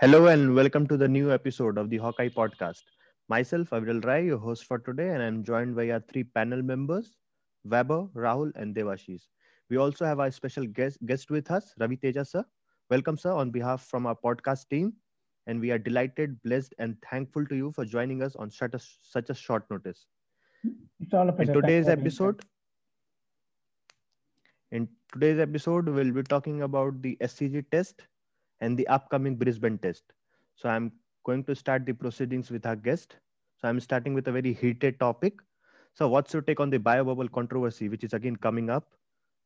Hello and welcome to the new episode of the Hawkeye podcast. Myself, Aviral Rai, your host for today, and I'm joined by our three panel members, Weber, Rahul, and Devashish. We also have our special guest, guest with us, Ravi Teja sir. Welcome, sir, on behalf from our podcast team. And we are delighted, blessed, and thankful to you for joining us on such a, such a short notice. It's all a pleasure. In today's episode, in today's episode, we'll be talking about the SCG test and the upcoming Brisbane test. So I'm going to start the proceedings with our guest. So I'm starting with a very heated topic. So what's your take on the biobubble controversy, which is again coming up?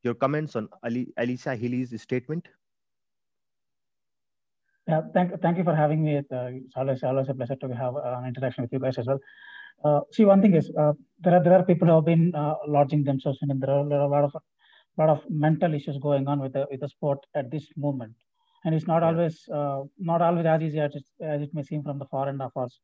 Your comments on Ali, Alyssa Healy's statement? Yeah, thank, thank you for having me. Uh, It's always, always a pleasure to have uh, an interaction with you guys as well. Uh, see, one thing is uh, there are there are people who have been uh, lodging themselves and there are, there are a lot of lot of mental issues going on with the with the sport at this moment, and it's not Yeah. always uh, not always as easy as it, as it may seem from the far end of us.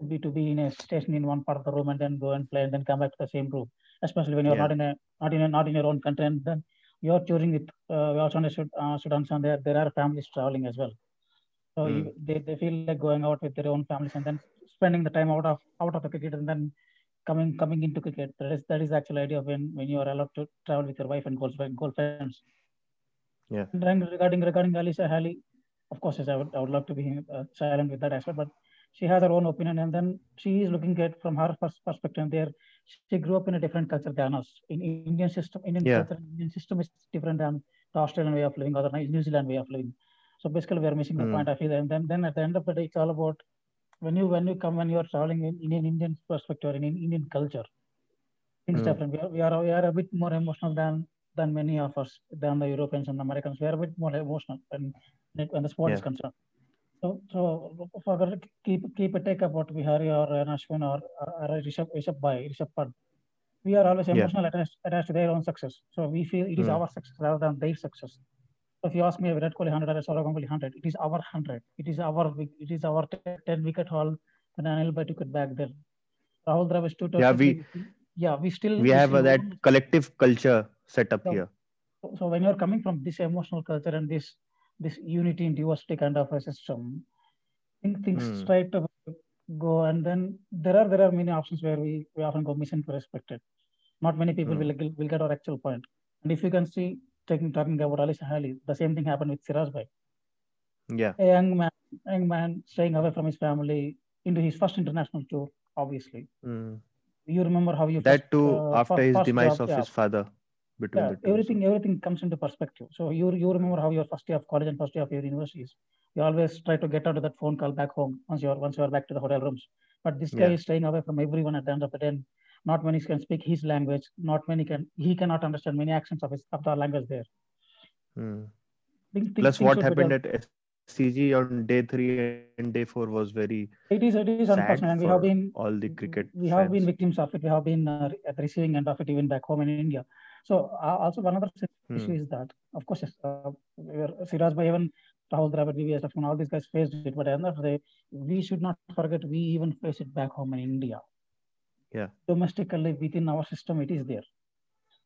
To be to be in a station in one part of the room and then go and play and then come back to the same room, especially when you're Yeah. not in a not in a not in your own country, and then you're touring with uh, we also understood uh, should understand there there are families traveling as well. So Mm. you, they, they feel like going out with their own families and then spending the time out of out of the cricket and then coming coming into cricket. That is that is the actual idea of when when you are allowed to travel with your wife and golf golf friends. Yeah. Regarding regarding Alyssa Healy, of course, yes, I would I would love to be uh, silent with that aspect, but she has her own opinion, and then she is looking at from her pers- perspective. There, she grew up in a different culture than us. In in Indian system, Indian Yeah. culture, Indian system is different than the Australian way of living or the New Zealand way of living. So basically, we are missing the Hmm. point. I feel, and then then at the end of the day, it's all about when you when you come when you are traveling in, in an Indian perspective or in an Indian culture. Things Hmm. different. We are, we are we are a bit more emotional than than many of us than the Europeans and Americans. We are a bit more emotional when when the sport is concerned. So, so for keep keep a take about Vihari or an Ashwin or, or a Rishabh, Rishabh Bhai, Rishabh Pant. We are always Yeah. emotional attached, attached to their own success. So we feel it is Hmm. our success rather than their success. So if you ask me, Virat Kohli 100 or Saurav Ganguly 100, it is our 100. It is our it is our 10 wicket haul when Anil Bhai took it back there. Rahul Dravid is 220. Yeah, we- yeah, we still We have uh, still that collective culture set up here. so, so when you're coming from this emotional culture and this this unity and diversity kind of a system, think things Hmm. try to go and then there are there are many options where we, we often go misinterpreted. Not many people Hmm. will, will get our actual point. And if you can see taking talking about Ali Healy, the same thing happened with Siraj Bhai. Yeah. A young man young man staying away from his family into his first international tour, obviously. Hmm. You remember how you That first, too uh, after first- his first demise job, of yeah, his father between yeah, so- everything everything comes into perspective. So you you remember how your first year of college and first year of your universities. You always try to get out of that phone call back home once you're once you're back to the hotel rooms. But this guy Yeah. is staying away from everyone at the end of the day. Not many can speak his language. Not many can he cannot understand many accents of his of the language there. Hmm. Think- think Plus, things what be happened at cg on day three and day four was very It is it is unfortunate. And we have been all the cricket we have been victims of it. We have been uh, at the receiving end of it even back home in India. So uh, also another issue Hmm. is that, of course, yes, uh, Siraj Bhai, even Rahul Dravid, VVS, Lakshman, all these guys faced it. But at the end of the day, we should not forget we even face it back home in India. Yeah. Domestically, within our system, it is there.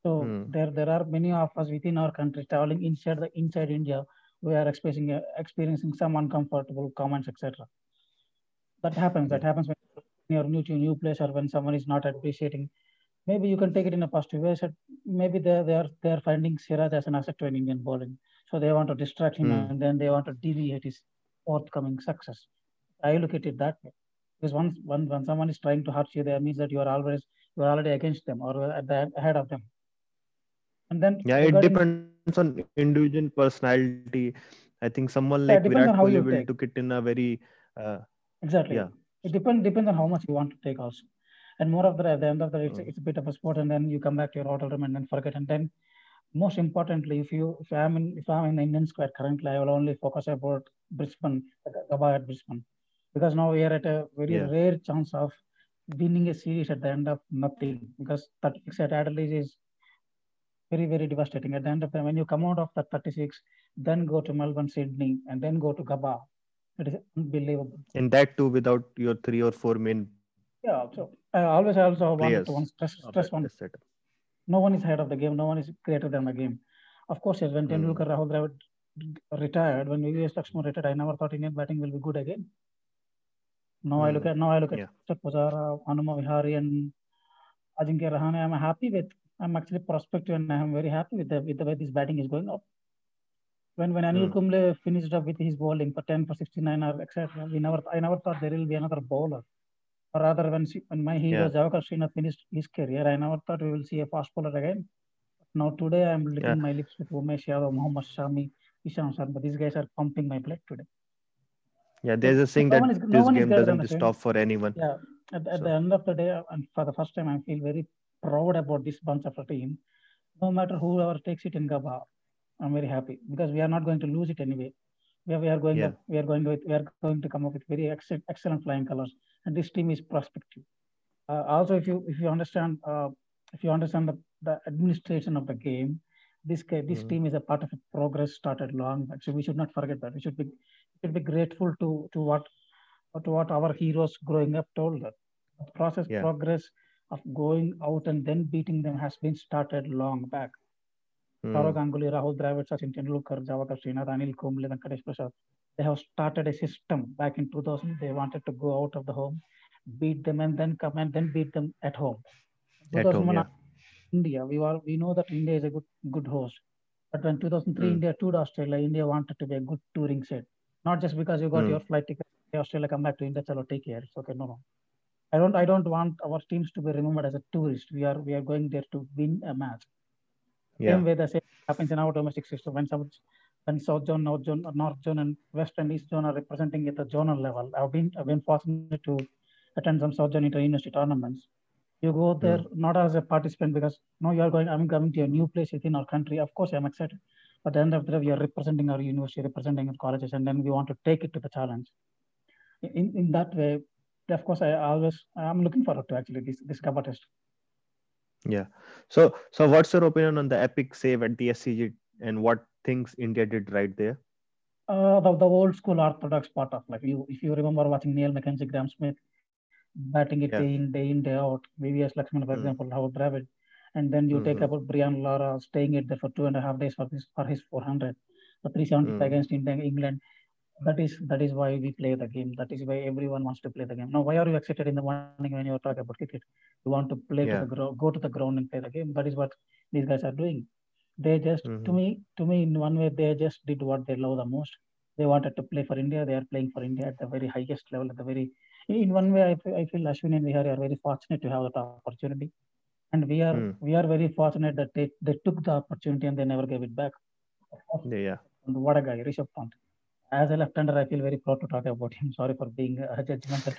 So Hmm. there there are many of us within our country traveling inside the inside India. We are experiencing uh, experiencing some uncomfortable comments, etc. That happens. That happens when you're new to a new place or when someone is not appreciating. Maybe you can take it in a positive way. So maybe they they are they are finding Siraj as an asset to an Indian bowling. So they want to distract him Hmm. and then they want to deviate his forthcoming success. I look at it that way. Because once when, when someone is trying to hurt you, that means that you are always you are already against them or at the ahead of them. And then Yeah, it depends on individual personality. I think someone like depends Virat Kohli will take. took it in a very uh, Exactly. Yeah. It depends depends on how much you want to take also. And more of the at the end of the day, it's, Mm. it's a bit of a sport, and then you come back to your hotel room and then forget. And then, most importantly, if you if I'm in if I'm in the Indian Square currently, I will only focus about Brisbane, Gabba at Brisbane, because now we are at a very Yeah. rare chance of winning a series at the end of nothing. Because 36 at Adelaide is very very devastating. At the end of the when you come out of that 36, then go to Melbourne, Sydney, and then go to Gabba, it is unbelievable. and that too without your three or four main Yeah, so I always also wanted players to one stress stress one. setup. No one is ahead of the game. No one is greater than the game. Of course, yes, when Hmm. Tendulkar, Rahul Dravid retired, when VVS Laxman retired, I never thought Indian batting will be good again. Now I look Hmm. at now I look at Yeah. Chak Pujara, Hanuma Vihari, and Ajinkya Rahane. I'm happy with. I'm actually prospective, and I'm very happy with the with the way this batting is going up. When when Anil Hmm. Kumble finished up with his bowling for 10 for 69 or etc., we never I never thought there will be another bowler. Or rather, when she, when my hero Yeah. Javagal Srinath finished his career, I never thought we will see a fast bowler again. Now today I'm licking Yeah. my lips with Umesh Yadav, Mohammad Shami, Ishant Sharma. These guys are pumping my blood today. Yeah, there's a saying no that one no this game doesn't than us, you stop for anyone. Yeah, at, the- at So- the end of the day, and for the first time, I feel very proud about this bunch of a team. No matter whoever takes it in Gabba, I'm very happy because we are not going to lose it anyway. We are, we are going Yeah. up, we are going with, we are going to come up with very excellent, excellent flying colors, and this team is prospective. Uh, also, if you if you understand uh, if you understand the, the administration of the game, this this Mhm. team is a part of a progress started long back. So we should not forget that. We should be we should be grateful to to what to what our heroes growing up told us. The process Yeah. progress of going out and then beating them has been started long back. Saurav. Ganguly, Rahul Dravid, Sachin Tendulkar, Javagal Srinath, Anil Kumble, Venkatesh Prasad. They have started a system back in 2000. They wanted to go out of the home, beat them, and then come and then beat them at home. At home, yeah. India, we were we know that India is a good good host. But when 2003 Hmm. India toured Australia, India wanted to be a good touring set. Not just because you got Hmm. your flight ticket, Australia come back to India, chalo, take care. It's okay, no, no. I don't I don't want our teams to be remembered as a tourist. We are we are going there to win a match. Yeah. Same way the same happens in our domestic system when some when South Zone, North Zone, North Zone, and West and East Zone are representing at the zonal level. I've been I've been fortunate to attend some South Zone inter-university tournaments. You go hmm. there not as a participant because no, you are going. I'm coming to a new place within our country. Of course, I'm excited. But at the end of the day, we are representing our university, representing our colleges, and then we want to take it to the challenge. In in that way, of course, I always I'm looking forward to actually this this Gabba test. Yeah. So, so what's your opinion on the epic save at the SCG and what things India did right there? uh, the, the old school orthodox part of life. you if you remember watching Neil McKenzie, Graeme Smith batting it Yeah. day in, day in, day out, VVS Lakshman, for Hmm. example, Howard Dravid. And then you take Mhm. about Brian Lara staying it there for two and a half days for this for his 400, for 375 Hmm. against India, England. That is that is why we play the game. That is why everyone wants to play the game. Now, why are you excited in the morning when you are talking about cricket? You want to play Yeah. to the ground, go to the ground and play the game. That is what these guys are doing. They just, to Mhm. me, to me, in one way, they just did what they love the most. They wanted to play for India. They are playing for India at the very highest level, at the very. In one way, I feel, I feel Ashwin and Vihari are very fortunate to have that opportunity, and we are Hmm. we are very fortunate that they they took the opportunity and they never gave it back. Yeah. yeah. And what a guy, Rishabh Pant. As a left-hander, I feel very proud to talk about him. Sorry for being uh, judgmental.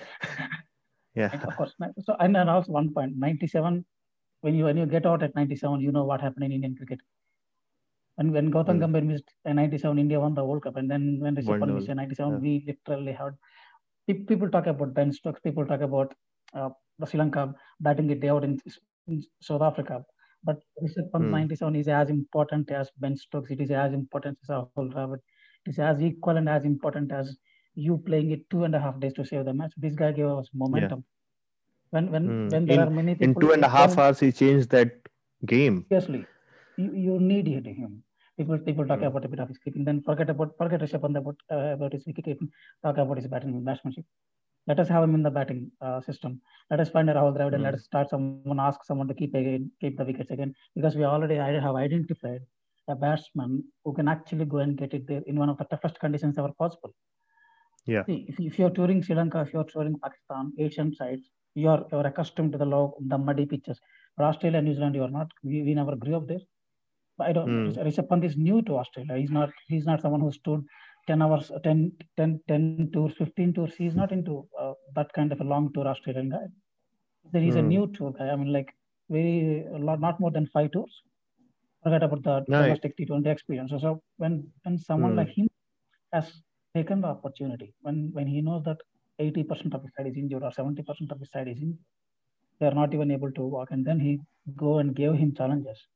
Yeah. And of course, so and, and also one point, 97. When you when you get out at 97, you know what happened in Indian cricket. When when Gautam Hmm. Gambhir missed a 97, India won the World Cup, and then when Rishabh Pant missed a World- 97, yeah. we literally had people talk about Ben Stokes, people talk about uh, the Sri Lanka batting it day out in, in South Africa. But Rishabh Pant Hmm. 97 is as important as Ben Stokes. It is as important as Rahul Dravid. It is as equal and as important as you playing it two and a half days to save the match. This guy gave us momentum. When when Hmm. when there In- are many people In two and a half hours, he changed that game. Seriously, you, you need him. People people talk Hmm. about a bit of his keeping, then forget about forget Rishabh Pant about uh, about his wicket keeping. Talk about his batting batsmanship. Let us have him in the batting uh, system. Let us find a Rahul Dravid and let Hmm. us start someone ask someone to keep again keep the wickets again because we already have identified a batsman who can actually go and get it there in one of the toughest conditions ever possible. Yeah. See, if, if you're touring Sri Lanka, if you're touring Pakistan, Asian sides, you're you're accustomed to the low, the muddy pitches. But Australia, New Zealand, you're not. We, we never grew up there. I don't. Hmm. Rishabh Pant is new to Australia. He's not. He's not someone who stood 10 hours, 10, 10, 10 tours, 15 tours. He's not into uh, that kind of a long tour Australian guy. Then he's a Hmm. new tour guy. I mean, like very a lot, not more than five tours. Forget about the No, domestic T20 experience. So when when someone Hmm. like him has taken the opportunity, when when he knows that 80% of his side is injured or 70% of his side is injured, they are not even able to walk, and then he go and gave him challenges.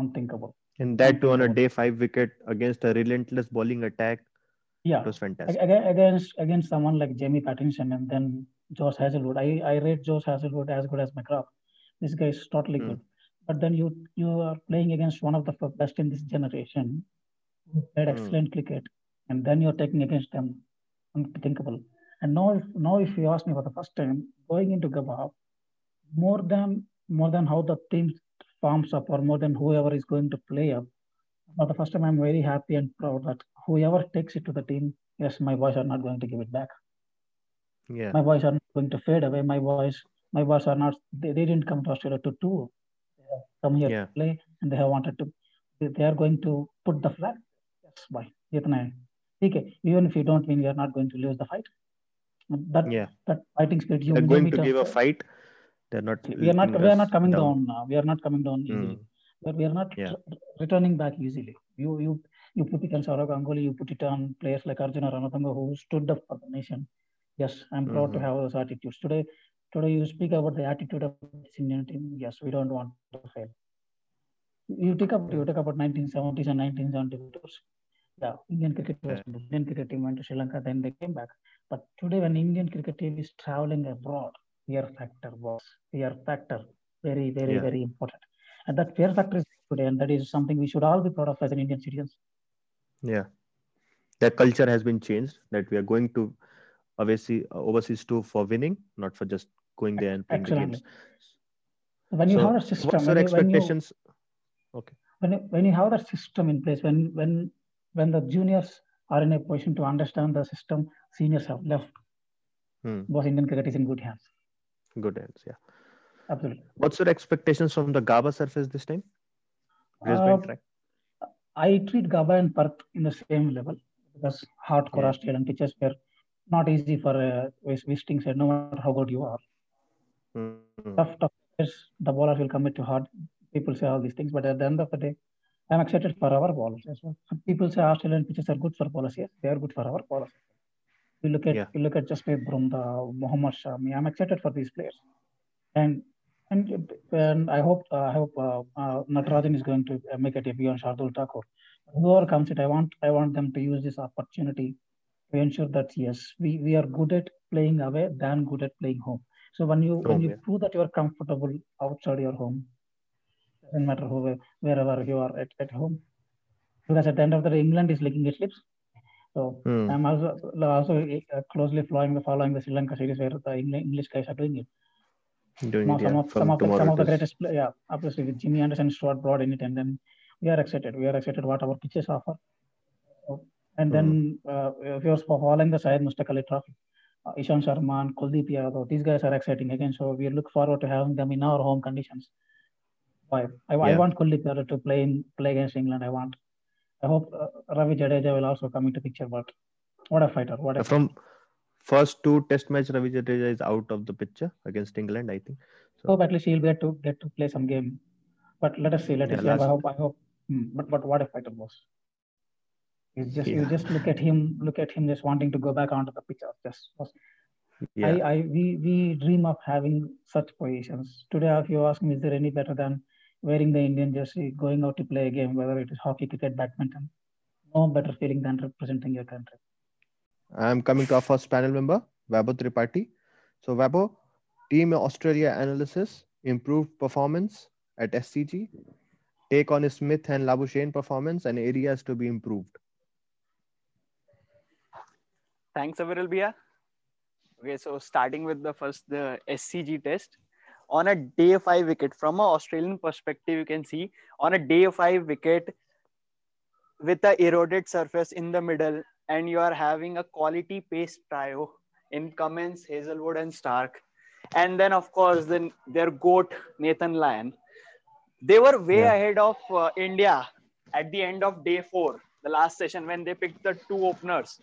Unthinkable. And that too on a day five wicket against a relentless bowling attack. Yeah. It was fantastic. Ag- ag- against against someone like Jamie Pattinson and then Josh Hazlewood. I, I rate Josh Hazlewood as good as McGrath. This guy is totally Hmm. good. But then you you are playing against one of the best in this generation, who played excellent cricket, and then you're taking against them, unthinkable. And now, if now if you ask me for the first time, going into Gabba, more than more than how the team forms up or more than whoever is going to play up. For the first time, I'm very happy and proud that whoever takes it to the team, yes, my boys are not going to give it back. Yeah. My boys are not going to fade away. My boys, my boys are not, they, they didn't come to Australia to tour. come here yeah. to play and they have wanted to, they, they are going to put the flag. Yes, boy. Okay. Even if you don't win, you are not going to lose the fight. That, yeah. that fighting spirit, you are going to give a fight they're not. we are not we are not coming down, now. we are not coming down easily Mm. but we are not Yeah. returning back easily you you you put it on Saurav Ganguly you put it on players like Arjuna Ranatunga who stood up for the nation yes I'm proud to Mhm. have those attitudes today today you speak about the attitude of this Indian team yes we don't want to fail you take up you take about 1970s and 1970s yeah Indian cricket was Yeah. Indian cricket team went to Sri Lanka then they came back but today when Indian cricket team is traveling abroad fear factor was fear factor very very Yeah. very important and that fear factor is today and that is something we should all be proud of as an Indian citizens Yeah. That culture has been changed. That we are going to overseas overseas too for winning, not for just going there and playing the games. when you So, have a system What's your you, when you expectations? Okay. when you, when you have that system in place when when when the juniors are in a position to understand the system seniors have left Hmm. was Indian cricket is in good hands Good ends. Yeah. absolutely What's your expectations from the Gabba surface this time? Uh. I treat Gabba and Perth in the same level because hardcore Yeah. Australian pitches were not easy for uh, vis- visiting side, no matter how good you are. Mm. Tough, tough the bowlers will commit to hard. People say all these things, but at the end of the day, I'm excited for our bowlers as well. Some people say Australian pitches are good for bowlers. Yes, they are good for our bowlers. You look at Yeah. you look at Jasprit Bumrah, Mohammad Shami. I'm excited for these players, and and, and I hope uh, I hope uh, uh, Natarajan is going to uh, make a debut on Shardul Thakur. Whoever comes it, I want I want them to use this opportunity to ensure that yes, we, we are good at playing away than good at playing home. So when you when you yeah. prove that you are comfortable outside your home, doesn't matter who wherever you are at, at home, because at the end of the day, England is licking its lips. So Hmm. I'm also also uh, closely following the following the Sri Lanka series where the Engli- English guys are doing it. Doing Some, it, some yeah. of some of the, some of the greatest play, yeah, obviously with Jimmy Anderson and Stuart Broad in it, and then we are excited. We are excited what our pitches offer. So, and then uh, if you're following the Syed Mushtaq Trophy, uh, Ishant Sharma and Kuldeep Yadav, these guys are exciting again. So we look forward to having them in our home conditions. I, I Yeah. want Kuldeep Yadav to play in play against England. I want. I hope uh, Ravi Jadeja will also come into picture. But what a fighter! What a From first two test match, Ravi Jadeja is out of the picture against England, I think. hope at least he'll get to get to play some game. But let us see. Let us Yeah, see. I hope. I hope. Hmm, But but what a fighter was. It's just you just look at him. Look at him just wanting to go back onto the picture. Just was Yeah. I, I we we dream of having such positions. Today, if you ask me, is there any better than wearing the Indian jersey, going out to play a game, whether it is hockey, cricket, badminton? No better feeling than representing your country. I'm coming to our first panel member, Vabo Tripathi. So, Vabo, Team Australia analysis, improved performance at SCG, take on Smith and Labuschagne performance, and areas to be improved. Thanks, Aviral Bia. Okay, so starting with the first, the SCG test. On a day five wicket, from an Australian perspective, you can see on a day five wicket with a eroded surface in the middle, and you are having a quality pace trio in Cummins, Hazlewood, and Stark. And then, of course, then their goat, Nathan Lyon. They were way Yeah. ahead of uh, India at the end of day four, the last session, when they picked the two openers.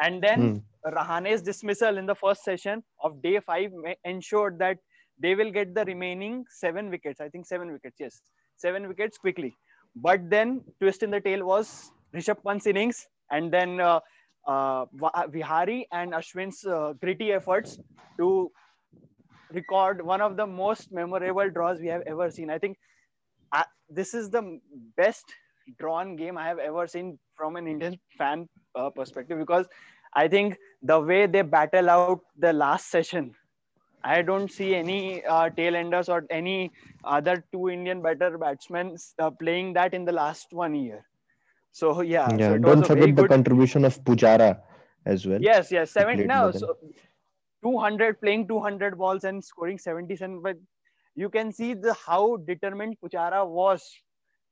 And then Hmm. Rahane's dismissal in the first session of day five ensured that they will get the remaining seven wickets. I think seven wickets, yes, seven wickets quickly. But then twist in the tail was Rishabh Pant's innings, and then uh, uh, Vihari and Ashwin's uh, gritty efforts to record one of the most memorable draws we have ever seen. I think uh, this is the best drawn game I have ever seen from an Indian fan uh, perspective because I think the way they battle out the last session, I don't see any uh, tail enders or any other two Indian better batsmen uh, playing that in the last one year. So yeah, Yeah, so don't forget the good. contribution of Pujara as well. Yes, yes, seven. played No, more than- so 200 playing 200 balls and scoring 77. But you can see the how determined Pujara was.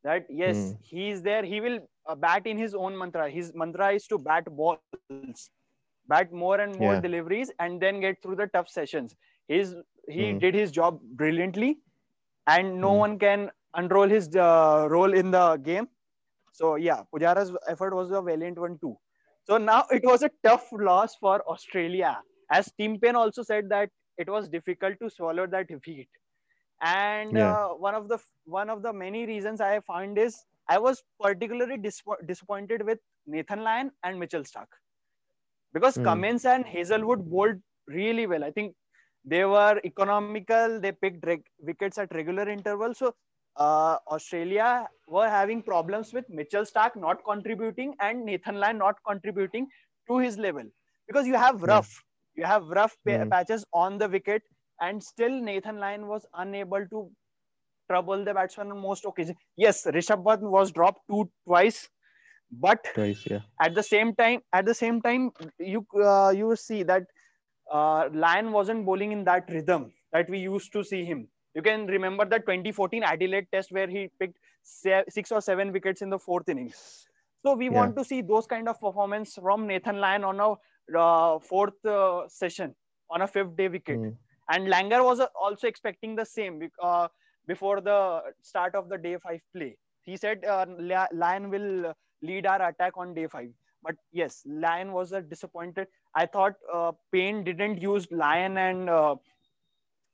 That yes, Hmm. he is there. He will uh, bat in his own mantra. His mantra is to bat balls, bat more and more Yeah. deliveries, and then get through the tough sessions. His he Hmm. did his job brilliantly, and no Hmm. one can unroll his uh, role in the game. So yeah, Pujara's effort was a valiant one too. So now it was a tough loss for Australia. As Tim Paine also said that it was difficult to swallow that defeat. And Yeah. uh, one of the one of the many reasons I found is I was particularly dis- disappointed with Nathan Lyon and Mitchell Stark because Hmm. Cummins and Hazlewood bowled really well. I think they were economical. They picked reg- wickets at regular intervals. So uh, Australia were having problems with Mitchell Stark not contributing and Nathan Lyon not contributing to his level because you have Yeah. rough, you have rough pa- Mm. patches on the wicket, and still Nathan Lyon was unable to trouble the batsman on most occasions. Yes, Rishabh Pant was dropped two twice, but Twice, yeah. at the same time at the same time you uh, you see that uh, Lyon wasn't bowling in that rhythm that we used to see him you can remember the 2014 Adelaide test where he picked se- six or seven wickets in the fourth innings so we Yeah. want to see those kind of performance from Nathan Lyon on a uh, fourth uh, session on a fifth day wicket Mm. and Langer was uh, also expecting the same uh, before the start of the day five play. He said uh, Lyon will lead our attack on day five. But yes, Lyon was uh, disappointed. I thought uh, Paine didn't use Lyon and uh,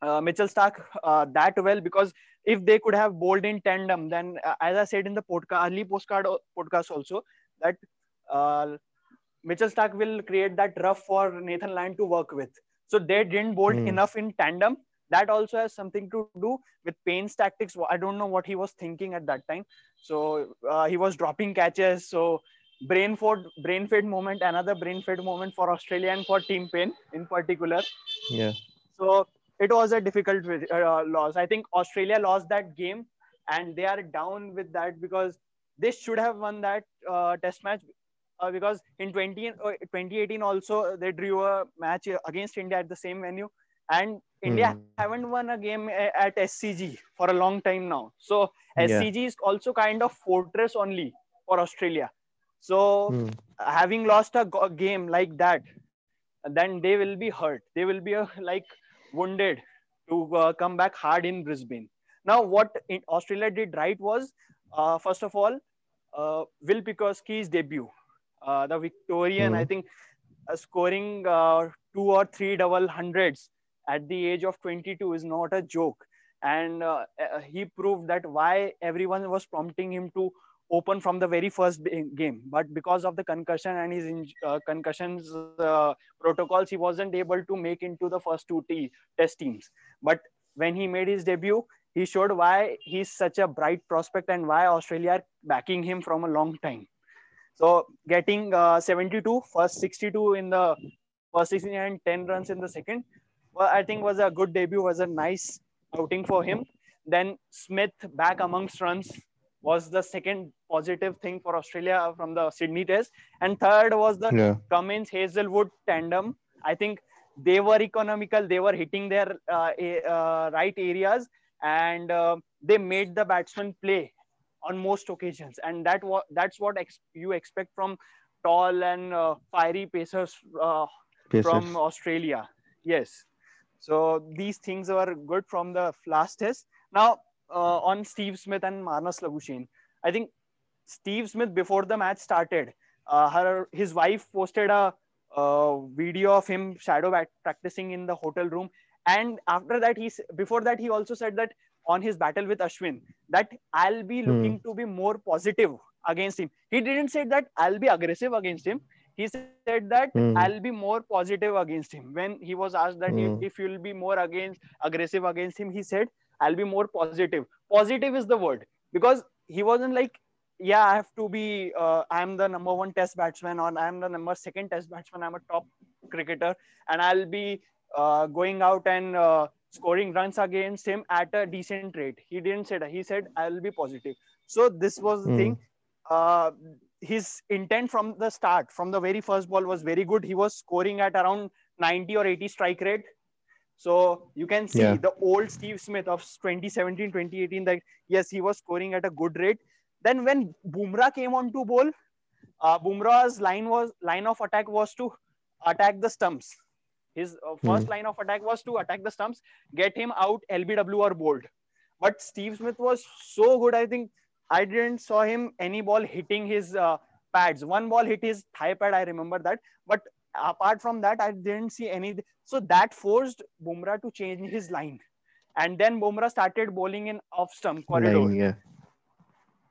uh, Mitchell Stark uh, that well because if they could have bowled in tandem, then uh, as I said in the podcast, early postcard podcast also, that uh, Mitchell Stark will create that rough for Nathan Lyon to work with. So they didn't bowl Hmm. enough in tandem. That also has something to do with Paine's tactics. I don't know what he was thinking at that time. So uh, he was dropping catches. So brain fade, brain fade moment, another brain fade moment for Australia and for Tim Paine in particular. Yeah. So it was a difficult uh, loss. I think Australia lost that game, and they are down with that because they should have won that uh, test match. Uh, because in 20, uh, 2018 also they drew a match against India at the same venue, and India Hmm. haven't won a game at SCG for a long time now. So Yeah. SCG is also kind of fortress only for Australia. So Hmm. having lost a game like that, then they will be hurt. They will be uh, like wounded to uh, come back hard in Brisbane. Now, what Australia did right was, uh, first of all, uh, Will Pucovski's debut, uh, the Victorian, I Mhm. think, uh, scoring uh, two or three double hundreds at the age of 22 is not a joke. And he proved that why everyone was prompting him to open from the very first game. But because of the concussion and his uh, concussions uh, protocols, he wasn't able to make into the first two t- test teams. But when he made his debut, he showed why he's such a bright prospect and why Australia are backing him from a long time. So getting uh, 72, first 62 in the first 16 and 10 runs in the second, well, I think was a good debut, was a nice outing for him. Then Smith back amongst runs was the second positive thing for Australia from the Sydney test. And third was the Yeah. Cummins Hazlewood tandem. I think they were economical. They were hitting their uh, uh, right areas, and uh, they made the batsman play on most occasions. And that wa- that's what ex- you expect from tall and uh, fiery pacers uh, Pacers. from Australia. Yes. So these things were good from the last test. Now uh, on Steve Smith and Marnus Labuschagne, I think Steve Smith before the match started, uh, her his wife posted a uh, video of him shadow bat- practicing in the hotel room, and after that he before that he also said that on his battle with Ashwin that I'll be Hmm. looking to be more positive against him. He didn't say that I'll be aggressive against him. He said that Hmm. I'll be more positive against him. When he was asked that Hmm. if, if you'll be more against aggressive against him, he said, I'll be more positive. Positive is the word because he wasn't like, yeah, I have to be, uh, I'm the number one test batsman or I'm the number second test batsman. I'm a top cricketer and I'll be uh, going out and uh, scoring runs against him at a decent rate. He didn't say that. He said, I'll be positive. So this was the Hmm. thing. Uh, his intent from the start, from the very first ball, was very good. He was scoring at around 90 or 80 strike rate. So you can see Yeah. the old Steve Smith of 2017, 2018, that yes, he was scoring at a good rate. Then when Bumrah came on to bowl, uh, Bumrah's line was line of attack was to attack the stumps. His uh, first line of attack was to attack the stumps, get him out LBW or bowled. But Steve Smith was so good. I think I didn't saw him any ball hitting his uh, pads. One ball hit his thigh pad. I remember that. But apart from that, I didn't see any. So that forced Bumrah to change his line. And then Bumrah started bowling in off stump corridor Line, yeah.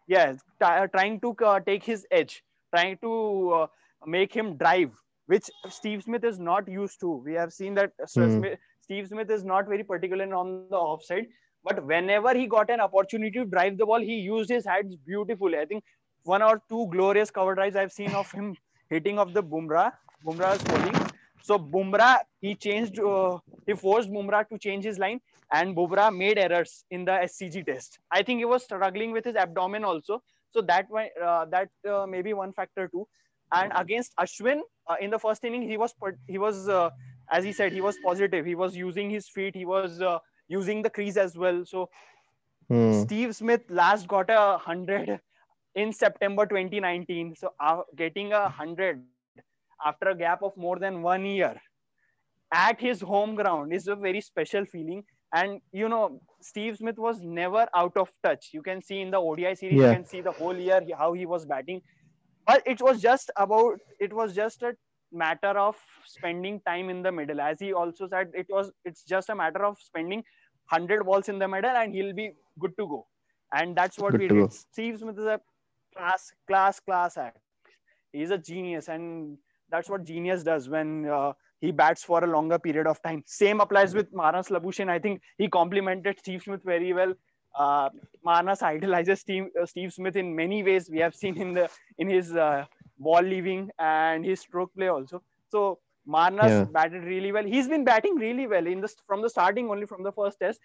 Yes t- trying to uh, take his edge trying to uh, make him drive which steve smith is not used to. We have seen that uh, Hmm. Smith, steve smith is not very particular on the offside but whenever he got an opportunity to drive the ball he used his hands beautifully. I think one or two glorious cover drives i've seen of him hitting of the bumrah bumrah's bowling. So bumrah he changed uh, he forced bumrah to change his line and Bumrah made errors in the SCG test. I think he was struggling with his abdomen also. So that uh, that uh, maybe one factor too. And against Ashwin uh, in the first inning, he was he was uh, as he said he was positive. He was using his feet. He was uh, using the crease as well. So Hmm. Steve Smith last got a hundred in September 2019. So uh, getting a hundred after a gap of more than one year at his home ground is a very special feeling. And you know, Steve Smith was never out of touch. You can see in the ODI series, Yeah. you can see the whole year how he was batting. But it was just about it was just a matter of spending time in the middle. As he also said, it was it's just a matter of spending 100 balls in the middle and he'll be good to go. And that's what Good we did. go. Steve Smith is a class, class, class act. He's a genius, and that's what genius does when uh, he bats for a longer period of time. Same applies with Marnus Labuschagne. I think he complemented Steve Smith very well. Uh, Marnus idolizes Steve, uh, Steve Smith in many ways. We have seen in the in his uh, ball leaving and his stroke play also. So Marnus Yeah. batted really well. He's been batting really well in the from the starting only from the first test.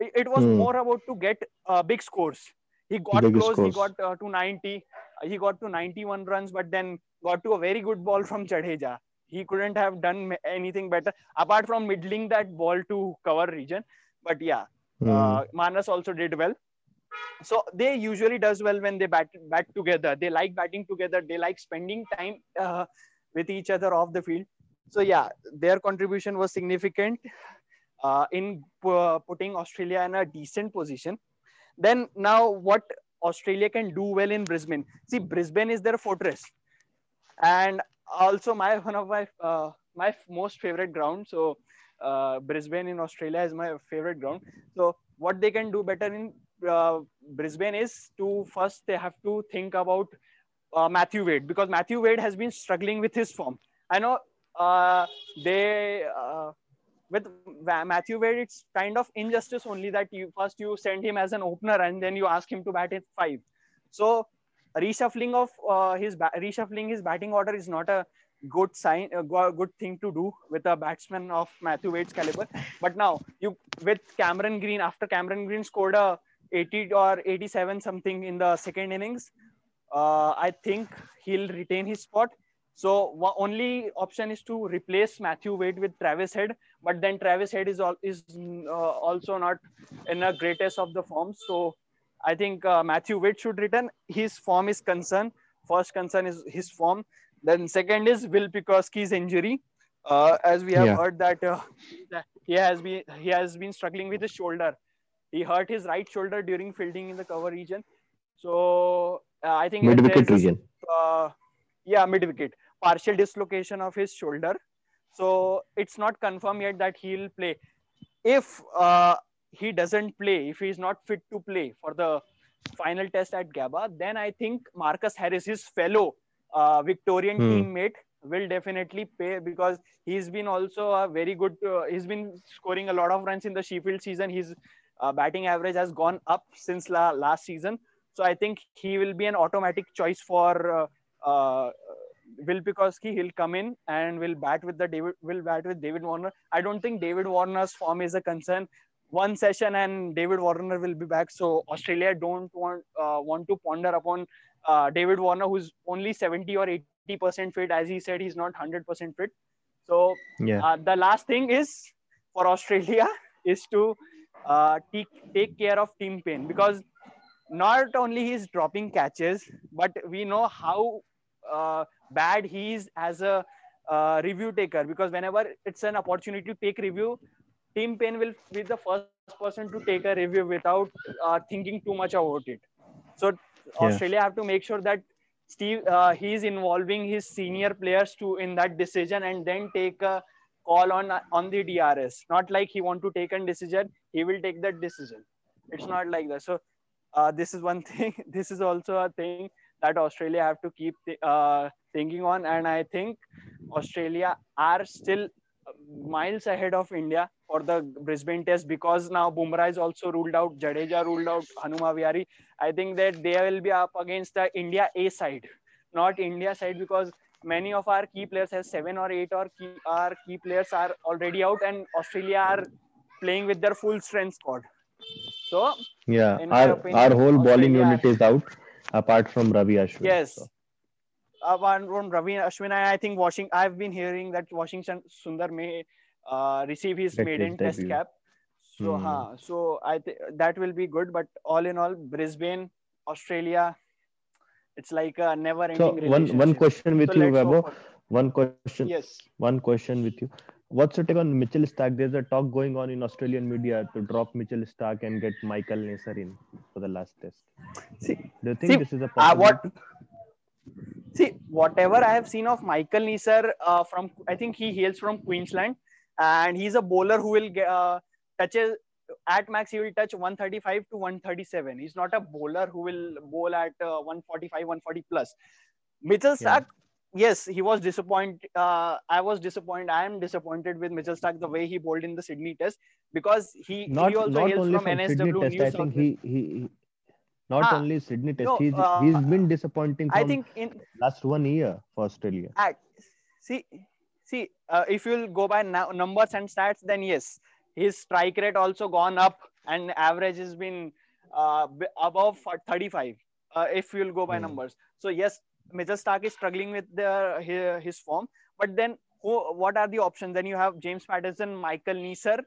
It, it was Hmm. more about to get uh, big scores. He got Big close. He got uh, to 90. Uh, he got to 91 runs, but then got to a very good ball from Jadeja. He couldn't have done anything better apart from middling that ball to cover region. But yeah, Hmm. uh, Marnus also did well. So they usually does well when they bat bat together. They like batting together. They like spending time uh, with each other off the field. So yeah, their contribution was significant uh, in pu- putting Australia in a decent position. Then now what Australia can do well in Brisbane? See, Brisbane is their fortress, and also my one of my uh, my most favorite ground. So uh, Brisbane in Australia is my favorite ground. So what they can do better in uh, Brisbane is to first they have to think about uh, Matthew Wade because Matthew Wade has been struggling with his form. I know uh, they uh, with Matthew Wade, it's kind of injustice only that you first you send him as an opener and then you ask him to bat in five. So reshuffling of uh, his ba- reshuffling his batting order is not a good sign, a good thing to do with a batsman of Matthew Wade's caliber. But now you with Cameron Green after Cameron Green scored a 80 or 87 something in the second innings, uh, I think he'll retain his spot. So only option is to replace Matthew Wade with Travis Head, but then Travis Head is all, is uh, also not in the greatest of the forms. So I think uh, Matthew Wade should return. His form is concern. First concern is his form. Then second is Will Pucovski's injury. Uh, as we have Yeah. heard that uh, that he has been he has been struggling with his shoulder. He hurt his right shoulder during fielding in the cover region. So uh, I think Mid wicket region. uh, yeah, mid wicket, partial dislocation of his shoulder. So it's not confirmed yet that he'll play. If uh, he doesn't play, if he's not fit to play for the final test at Gabba, then I think Marcus Harris, his fellow uh, Victorian Hmm. teammate, will definitely pay because he's been also a very good. Uh, he's been scoring a lot of runs in the Sheffield season. His uh, batting average has gone up since la- last season. So I think he will be an automatic choice for uh, uh, Will Pucovski. He'll come in and will bat with the David. Will bat with David Warner. I don't think David Warner's form is a concern. One session and David Warner will be back. So Australia don't want uh, want to ponder upon uh, David Warner, who's only 70 or 80 percent fit. As he said, he's not 100 percent fit. So Yeah. uh, the last thing is for Australia is to uh, take, take care of Tim Paine because not only he's dropping catches, but we know how uh, bad he is as a uh, review taker because whenever it's an opportunity to take review, Tim Paine will be the first person to take a review without uh, thinking too much about it. So Australia have to make sure that Steve uh, he's involving his senior players to in that decision and then take a call on on the DRS. Not like he want to take a decision, he will take that decision. It's not like that. So uh, this is one thing. This is also a thing that Australia have to keep uh, thinking on, and I think Australia are still miles ahead of India for the Brisbane test because now Bumrah is also ruled out, Jadeja ruled out, Hanuma Vihari. I think that they will be up against the India A side, not India side because many of our key players have seven or eight or key, our key players are already out and Australia are playing with their full strength squad. So Yeah, our opinion, our whole bowling unit is out apart from Ravi Ashwin. Yes. So, Uh, one from Ravi Ashwin, and I think Washington. I've been hearing that Washington Sundar may uh, receive his Get maiden test debut. cap. So, Hmm. huh, so I think that will be good. But all in all, Brisbane, Australia, it's like a never-ending so one one question with So you, let's Webo. hope One question. Yes. One question with you. What's your take on Mitchell Stark? There's a talk going on in Australian media to drop Mitchell Stark and get Michael Neser in for the last test. See, Do you think See, this is a uh, what possibility? see whatever i have seen of michael neser uh, from i think he hails from queensland and he's a bowler who will get uh, touches at max he will touch 135 to 137 he's not a bowler who will bowl at uh, 145 140 plus mitchell stark yes he was disappointed uh, i was disappointed i am disappointed with mitchell stark the way he bowled in the sydney test because he, Not he also not hails only from from nsw Sydney Test. New I think he he. he not Ah, only Sydney Test, no, he's uh, he's been disappointing i think in last one year for Australia. at see see uh, if you'll go by now, numbers and stats then yes his strike rate also gone up and average has been uh, above 35 uh, if you'll go by Hmm. numbers so yes Mitchell Stark is struggling with the his, his form but then who what are the options then you have James Pattinson Michael Neser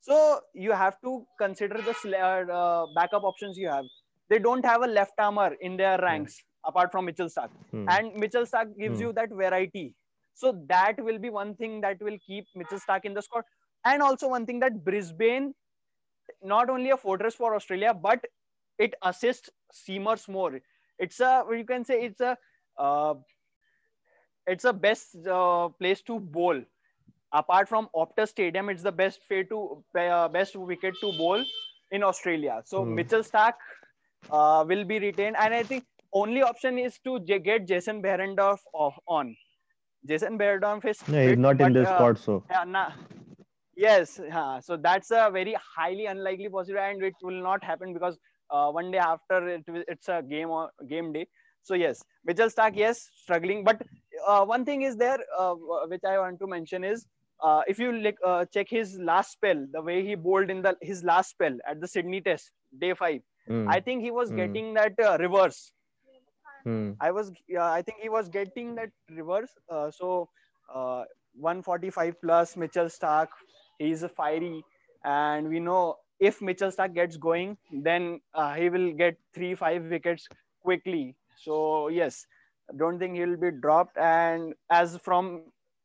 so you have to consider the sl- uh, backup options you have they don't have a left armor in their ranks apart from Mitchell Stark Hmm. and Mitchell Stark gives Hmm. you that variety. So that will be one thing that will keep Mitchell Stark in the squad. And also one thing that Brisbane, not only a fortress for Australia, but it assists seamers more. It's a you can say it's a uh, it's a best uh, place to bowl. Apart from Optus Stadium, it's the best way to uh, best wicket to bowl in Australia. So Hmm. Mitchell Stark uh, will be retained, and I think only option is to get Jason Behrendorff on. Jason Behrendorff is Yeah, he's not in but, the uh, squad, so yeah, nah. Yes, huh. so that's a very highly unlikely possibility, and it will not happen because uh, one day after it, it's a game or game day. So yes, Mitchell Stark, yes, struggling. But uh, one thing is there, uh, which I want to mention is uh, if you like, uh, check his last spell, the way he bowled in the his last spell at the Sydney Test, day five. Hmm. I think he was Hmm. getting that uh, reverse. Hmm. I was, I think he was getting that reverse. Uh, so, uh, 145 plus Mitchell Stark, he's a fiery, and we know if Mitchell Stark gets going, then uh, he will get three, five wickets quickly. So yes, don't think he'll be dropped. And as from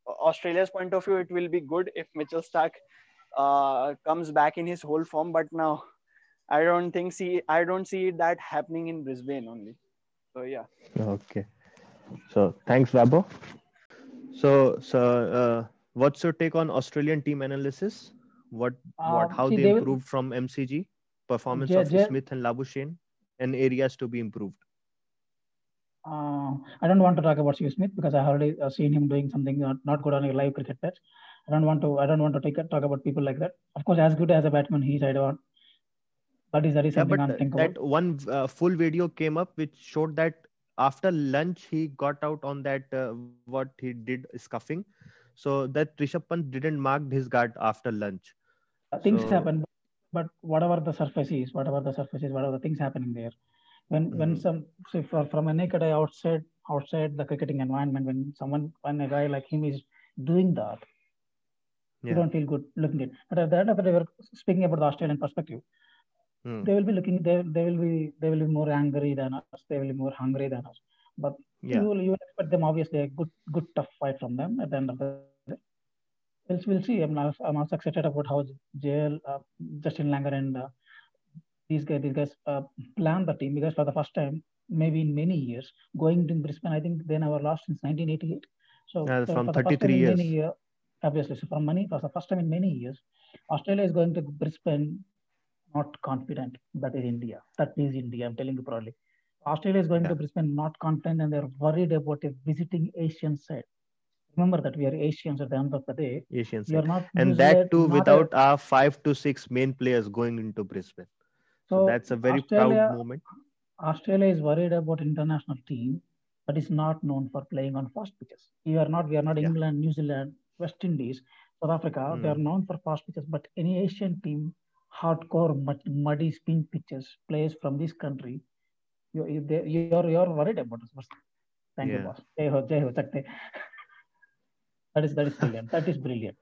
Australia's point of view, it will be good if Mitchell Stark uh, comes back in his whole form. But now, I don't think see, I don't see that happening in Brisbane only. So yeah. Okay. So thanks, Wabo. So, so uh, what's your take on Australian team analysis? What, what, Um, how see, they David- improved from MCG performance Ja- of Ja- Smith and Labuschagne, and areas to be improved. Uh, I don't want to talk about Steve Smith because I already uh, seen him doing something not, not good on a live cricket pitch. I don't want to. I don't want to take talk about people like that. Of course, as good as a batsman he is, I don't. That is Yeah, but unthinkable. that one uh, full video came up which showed that after lunch he got out on that uh, what he did scuffing. So that Rishabh Pant didn't mark his guard after lunch. Uh, Things so- happen. but whatever the surface is, whatever the surface is, whatever the things happening there, when mm. when some say for, from a naked eye outside outside the cricketing environment, when someone when a guy like him is doing that, yeah. you don't feel good looking at. it. But at the end of the day, we're speaking about the Australian perspective. Mm. They will be looking. They, they will be. They will be more angry than us. They will be more hungry than us. But yeah. you will you will expect them obviously a good good tough fight from them at the end of the day. We'll, we'll see. I'm, I'm also excited about how JL, uh, Justin Langer and uh, these guys these guys uh, plan the team because for the first time maybe in many years going to Brisbane. I think they never lost since 1988. So, yeah, from 33 years. Year, obviously, so for money for the first time in many years, Australia is going to Brisbane not confident. That is India. That is India. I'm telling you proudly. Australia is going yeah. to Brisbane not confident and they're worried about a visiting Asian side. Remember that we are Asians at the end of the day. Asians. We are not and that too without a... our five to six main players going into Brisbane. So, so that's a very Australia, proud moment. Australia is worried about international team, but is not known for playing on fast pitches. We are not. We are not yeah. England, New Zealand, West Indies, South Africa. Mm. They are known for fast pitches, but any Asian team, hardcore muddy spin pitches, players from this country you you you're you're worried about us. Thank yeah. you, boss. Jai ho, jai ho, chakte. that is that is brilliant. That is brilliant.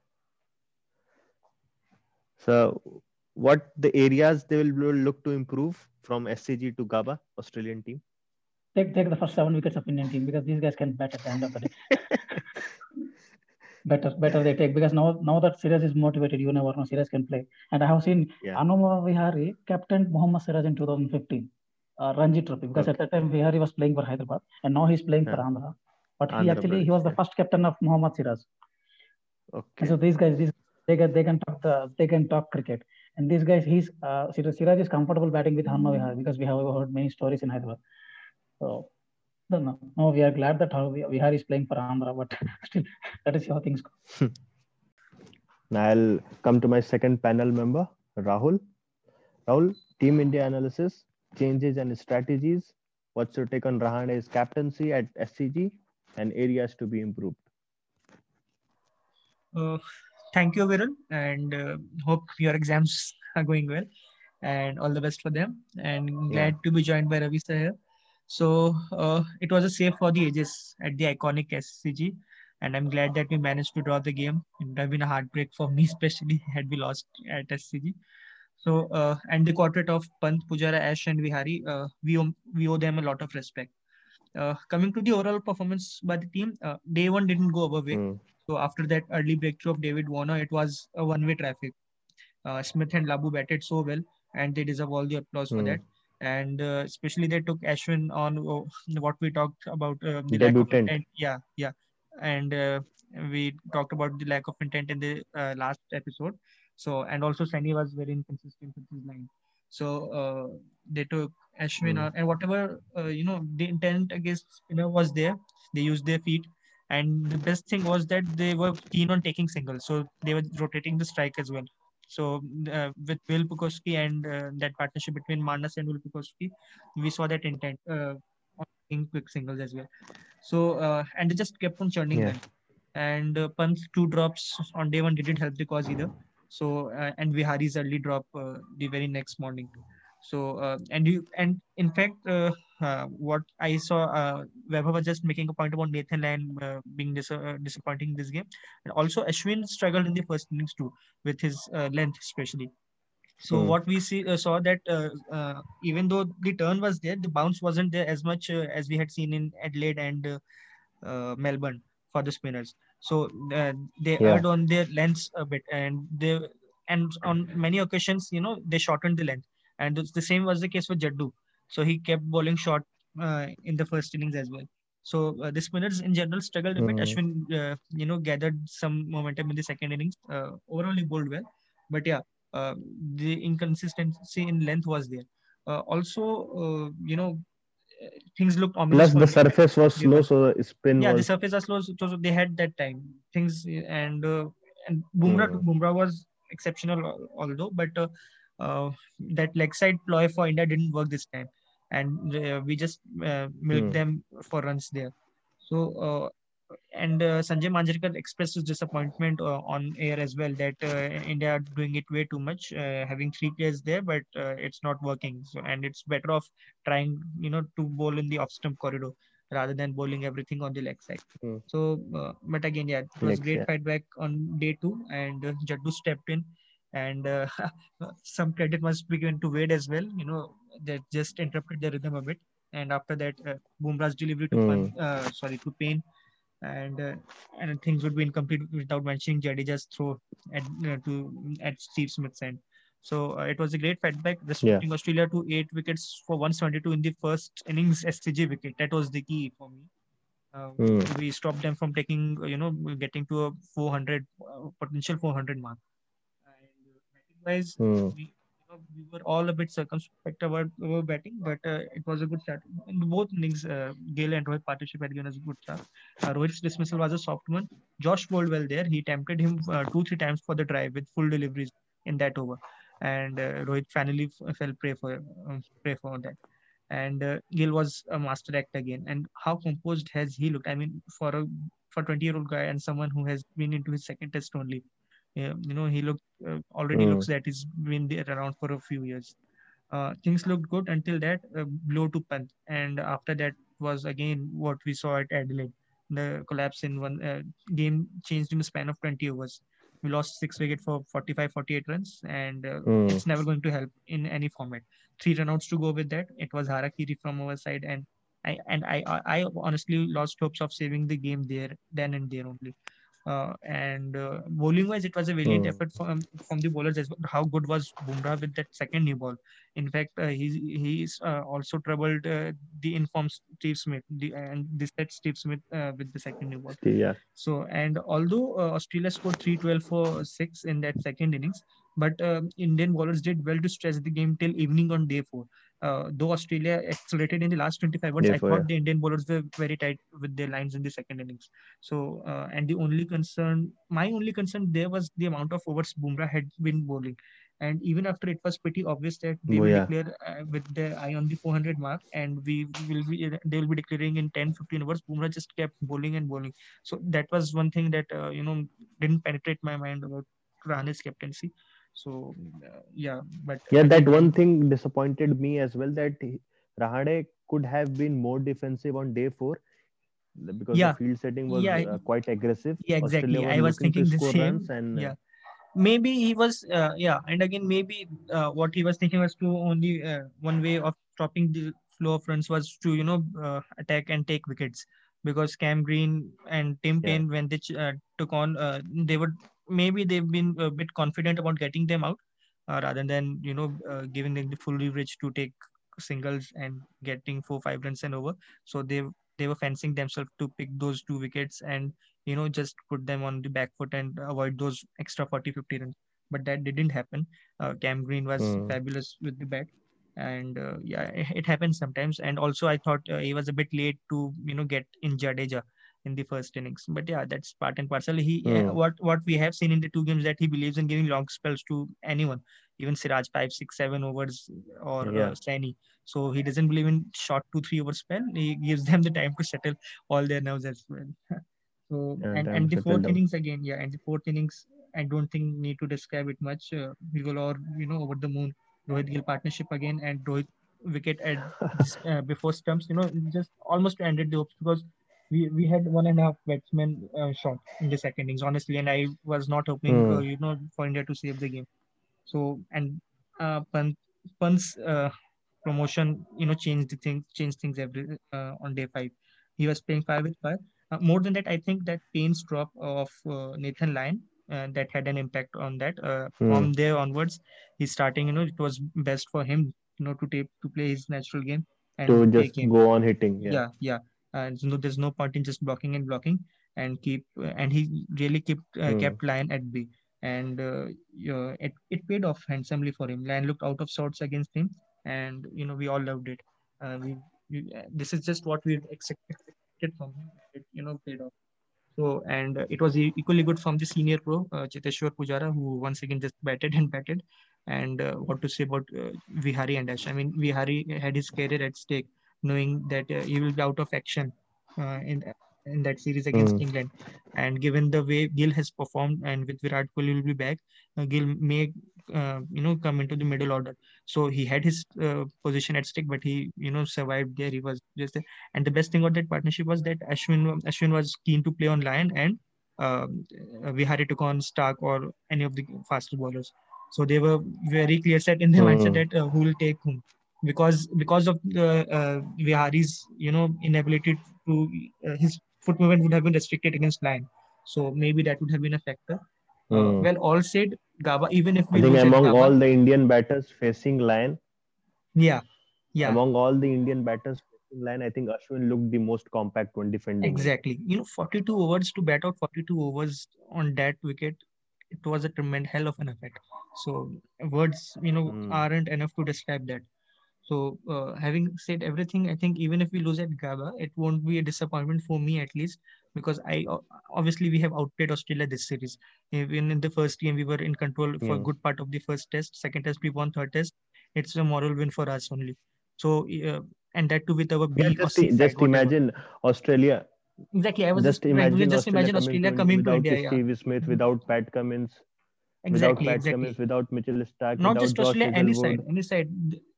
So, what the areas they will look to improve from SCG to Gabba Australian team? Take take the first seven wickets of Indian team because these guys can bat at the end of the day. better better they take because now now that Siraj is motivated, you never know Siraj can play. And I have seen yeah. Hanuma Vihari captain Mohammad Siraj in 2015 uh, Ranji Trophy because okay. at that time Vihari was playing for Hyderabad and now he's playing yeah. for Andhra. But Andhra he actually he was the first captain of Muhammad Siraj. Okay. So these guys, these they can they can talk the they can talk cricket. And these guys, he's uh, Siraj is comfortable batting with Hanuma Vihari because we have heard many stories in Hyderabad. So don't know. No, we are glad that Vihari is playing for Andhra, but still that is how things go. now I'll come to my second panel member, Rahul. Rahul, Team India analysis changes and strategies. What's your take on Rahane's captaincy at SCG and areas to be improved? Uh, thank you, Aviral, and uh, hope your exams are going well and all the best for them. And glad yeah. to be joined by Ravi sir here. So uh, it was a save for the ages at the iconic SCG, and I'm glad that we managed to draw the game. It would have been a heartbreak for me, especially had we lost at SCG. So, uh, and the quartet of Pant, Pujara, Ash, and Vihari, uh, we, owe, we owe them a lot of respect. Uh, coming to the overall performance by the team, uh, day one didn't go our way. Mm. So, after that early breakthrough of David Warner, it was a one way traffic. Uh, Smith and Labu batted so well, and they deserve all the applause mm. for hmm. that. And uh, especially they took Ashwin on oh, what we talked about the lack of intent. Yeah, yeah. And we talked about the lack of intent in the last episode so and also Saini was very inconsistent with his line. So uh, they took Ashwin mm. and whatever uh, you know the intent against spinner was there. They used their feet, and the best thing was that they were keen on taking singles. So they were rotating the strike as well. So uh, with Will Pucovski and uh, that partnership between Marnus and Will Pucovski, we saw that intent uh, on taking quick singles as well. So uh, and they just kept on churning yeah. them. And uh, Pant's two drops on day one didn't help the cause either. So uh, and Vihari's early drop uh, the very next morning. So uh, and you and in fact, uh, uh, what I saw, uh, Vaibhav was just making a point about Nathan Lyon being dis- disappointing this game, and also Ashwin struggled in the first innings too with his length especially. So mm. what we see saw that even though the turn was there, the bounce wasn't there as much as we had seen in Adelaide and Melbourne for the spinners. So uh, they yeah. erred on their lengths a bit, and they and on many occasions, you know, they shortened the length. And the same was the case with Jaddu. So he kept bowling short uh, in the first innings as well. So uh, the spinners in general struggled a bit. Mm. Ashwin, uh, you know, gathered some momentum in the second innings. Uh, overall, he bowled well, but yeah, uh, the inconsistency in length was there. Uh, also, you know, things looked ominous. Plus, the surface was slow, so the spin. Yeah, was... the surface was slow, so they had that time. Things and uh, and Bumrah, mm. Bumrah was exceptional, although, but uh, uh, that leg side ploy for India didn't work this time, and uh, we just uh, milked mm. them for runs there. So uh, and uh, Sanjay Manjrekar expressed his disappointment uh, on air as well that uh, India are doing it way too much, uh, having three players there, but uh, it's not working. So and it's better off trying, you know, to bowl in the off stump corridor rather than bowling everything on the leg side. Hmm. So, uh, but again, yeah, it was Legs, great yeah. fight back on day two, and uh, Jaddu stepped in, and uh, some credit must be given to Wade as well. You know, that just interrupted the rhythm a bit, and after that, uh, Bumrah's delivery to. Pant, uh, sorry to Paine, and uh, and things would be incomplete without mentioning Jadeja's throw at uh, to at Steve Smith's end. So uh, it was a great fight back, restricting Australia to eight wickets for 172 in the first innings SCG wicket. That was the key for me. Hmm. We stopped them from taking, you know, getting to a 400 uh, potential 400 mark. Uh, Hmm. we, you know, we were all a bit circumspect about our batting, but uh, it was a good start. In both innings, uh, Gill and Rohit partnership had given us a good start. Uh, Rohit's dismissal was a soft one. Josh bowled well there. He tempted him uh, two, three times for the drive with full deliveries in that over. And uh, Rohit finally f- fell prey for um, prey for that. And uh, was a master act again. And how composed has he looked? I mean, for a for 20 year old guy and someone who has been into his second test only, you know, he looked uh, already Hmm. looks that he's been there around for a few years. Uh, things looked good until that uh, blow to Pant, and after that was again what we saw at Adelaide. The collapse in one uh, game changed in the span of 20 overs. We lost six wicket for 45, 48 runs, and uh, Hmm. it's never going to help in any format. Three runouts to go with that. It was Harakiri from our side, and I and I I I honestly lost hopes of saving the game there then and there only. Uh, and uh, bowling wise, it was a valiant Hmm. effort from from the bowlers as well. How good was Bumrah with that second new ball? In fact, uh, he's he's uh, also troubled uh, the informed Steve Smith, the, and this set Steve Smith uh, with the second new ball. Yeah. So, and although uh, Australia scored 312 for 6 in that second innings, but um, Indian bowlers did well to stretch the game till evening on day four. Uh, though Australia accelerated in the last 25 overs, I thought yeah. the Indian bowlers were very tight with their lines in the second innings. So, uh, and the only concern, my only concern there was the amount of overs Bumrah had been bowling. And even after it was pretty obvious that they Oh, will yeah. declare uh, with their eye on the 400 mark, and we will be they will be declaring in 10, 15 overs. Bumrah just kept bowling and bowling. So that was one thing that uh, you know didn't penetrate my mind about Rahane's captaincy. So uh, yeah, but Yeah, that one thing disappointed me as well that he- Rahane could have been more defensive on day four because Yeah. the field setting was Yeah, uh, quite aggressive. yeah, exactly. Australia I was thinking the score same. runs and uh, Yeah. maybe he was uh, yeah and again maybe uh, what he was thinking was to only uh, one way of stopping the flow of runs was to you know uh, attack and take wickets because cam green and tim Yeah. Paine when they uh, took on uh, they would maybe they've been a bit confident about getting them out uh, rather than you know uh, giving them the full leverage to take singles and getting four five runs and over so they they were fencing themselves to pick those two wickets and you know just put them on the back foot and avoid those extra 40 50 runs but that didn't happen uh, cam green was Hmm. fabulous with the bat and uh, yeah it, happens sometimes and also i thought uh, he was a bit late to you know get in jadeja in the first innings but yeah that's part and parcel he uh, Hmm. what what we have seen in the two games that he believes in giving long spells to anyone even siraj five six seven overs or Yeah. uh, Saini. so he doesn't believe in short two three over spell he gives them the time to settle all their nerves as well so Yeah, and and the fourth innings again, yeah, and the fourth innings, I don't think need to describe it much. Uh, we will all you know over the moon. Rohit Gill partnership again and Rohit wicket at this, uh, before stumps. You know, just almost ended the hopes because we we had one and a half batsmen uh, shot in the second innings, honestly, and I was not hoping Hmm. uh, you know for India to save the game. So and uh, Pant, Pant's uh, promotion, you know, changed the thing, changed things every uh, on day five. He was playing five with five. Uh, more than that, I think that Paine's drop of uh, Nathan Lyon uh, that had an impact on that. Uh, Hmm. From there onwards, he's starting. You know, it was best for him, you know, to take to play his natural game and to just go on hitting. Yeah. yeah yeah and no there's no point in just blocking and blocking and keep uh, and he really kept uh, Hmm. kept Lyon at bay and uh, yeah, it, it paid off handsomely for him Lyon looked out of sorts against him and you know we all loved it uh, we, we uh, this is just what we expected from him it you know paid off so and it was equally good from the senior pro uh, Cheteshwar Pujara who once again just batted and batted and uh, what to say about uh, Vihari and Ash I mean Vihari had his career at stake knowing that uh, he will be out of action uh, in in that series against Hmm. England. And given the way Gill has performed, and with Virat Kohli will be back, uh, Gill may uh, you know come into the middle order. So he had his uh, position at stake, but he you know survived there. He was just there. And the best thing about that partnership was that Ashwin Ashwin was keen to play on Lyon and um, uh, Vihari took on Stark or any of the faster bowlers. So they were very clear set in their Hmm. mindset that uh, who will take whom because because of the uh, Vihari's you know inability to uh, his foot movement would have been restricted against Lyon. So maybe that would have been a factor. Uh, Hmm. well, all said, Gabba. Even if we I think among Gabba, all the Indian batters facing Lyon, yeah, yeah, among all the Indian batters facing Lyon, I think Ashwin looked the most compact when defending. exactly. You know, 42 overs to bat out 42 overs on that wicket, it was a tremendous hell of an effect. So words, you know, Hmm. aren't enough to describe that. So uh, having said everything, I think even if we lose at Gabba, it won't be a disappointment for me at least because I obviously we have outplayed Australia this series. Even in the first game, we were in control for a good part of the first test. Second test, we won. Third test, it's a moral win for us only. So uh, and that too with our B Yeah, just, just imagine Australia. Exactly, I was just, Just imagine just imagine Australia coming to without India. Yeah, Steve Smith, Mhm. without Pat Cummins, exactly, without Pat exactly. Cummins, without Mitchell Stark, not just Australia, any side, any side.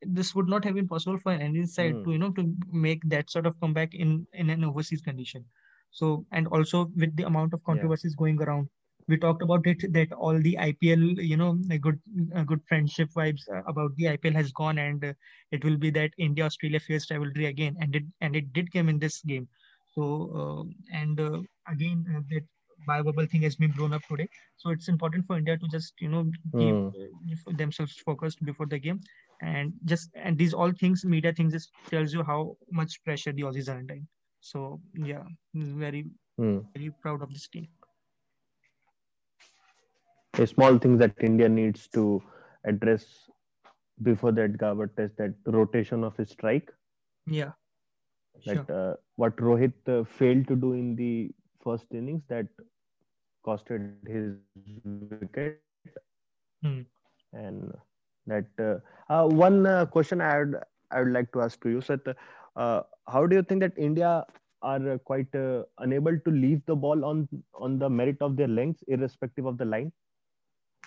This would not have been possible for any side Hmm. to you know to make that sort of comeback in in an overseas condition. So and also with the amount of Yeah. controversies going around, we talked about it that all the IPL you know a good a good friendship vibes uh, about the IPL has gone and uh, it will be that India Australia fierce rivalry again and it and it did come in this game. So uh, and uh, again uh, that biobubble thing has been blown up today. So it's important for India to just you know keep uh, themselves focused before the game and just and these all things media things just tells you how much pressure the aussies are under so yeah very Hmm. very proud of this team A small things that India needs to address before that Gabba test, that rotation of his strike. yeah that sure uh, what Rohit uh, failed to do in the first innings that costed his wicket. Hmm. And that uh, uh, one uh, question I would I would like to ask to you, Sat, how do you think that India are uh, quite uh, unable to leave the ball on on the merit of their lengths, irrespective of the line?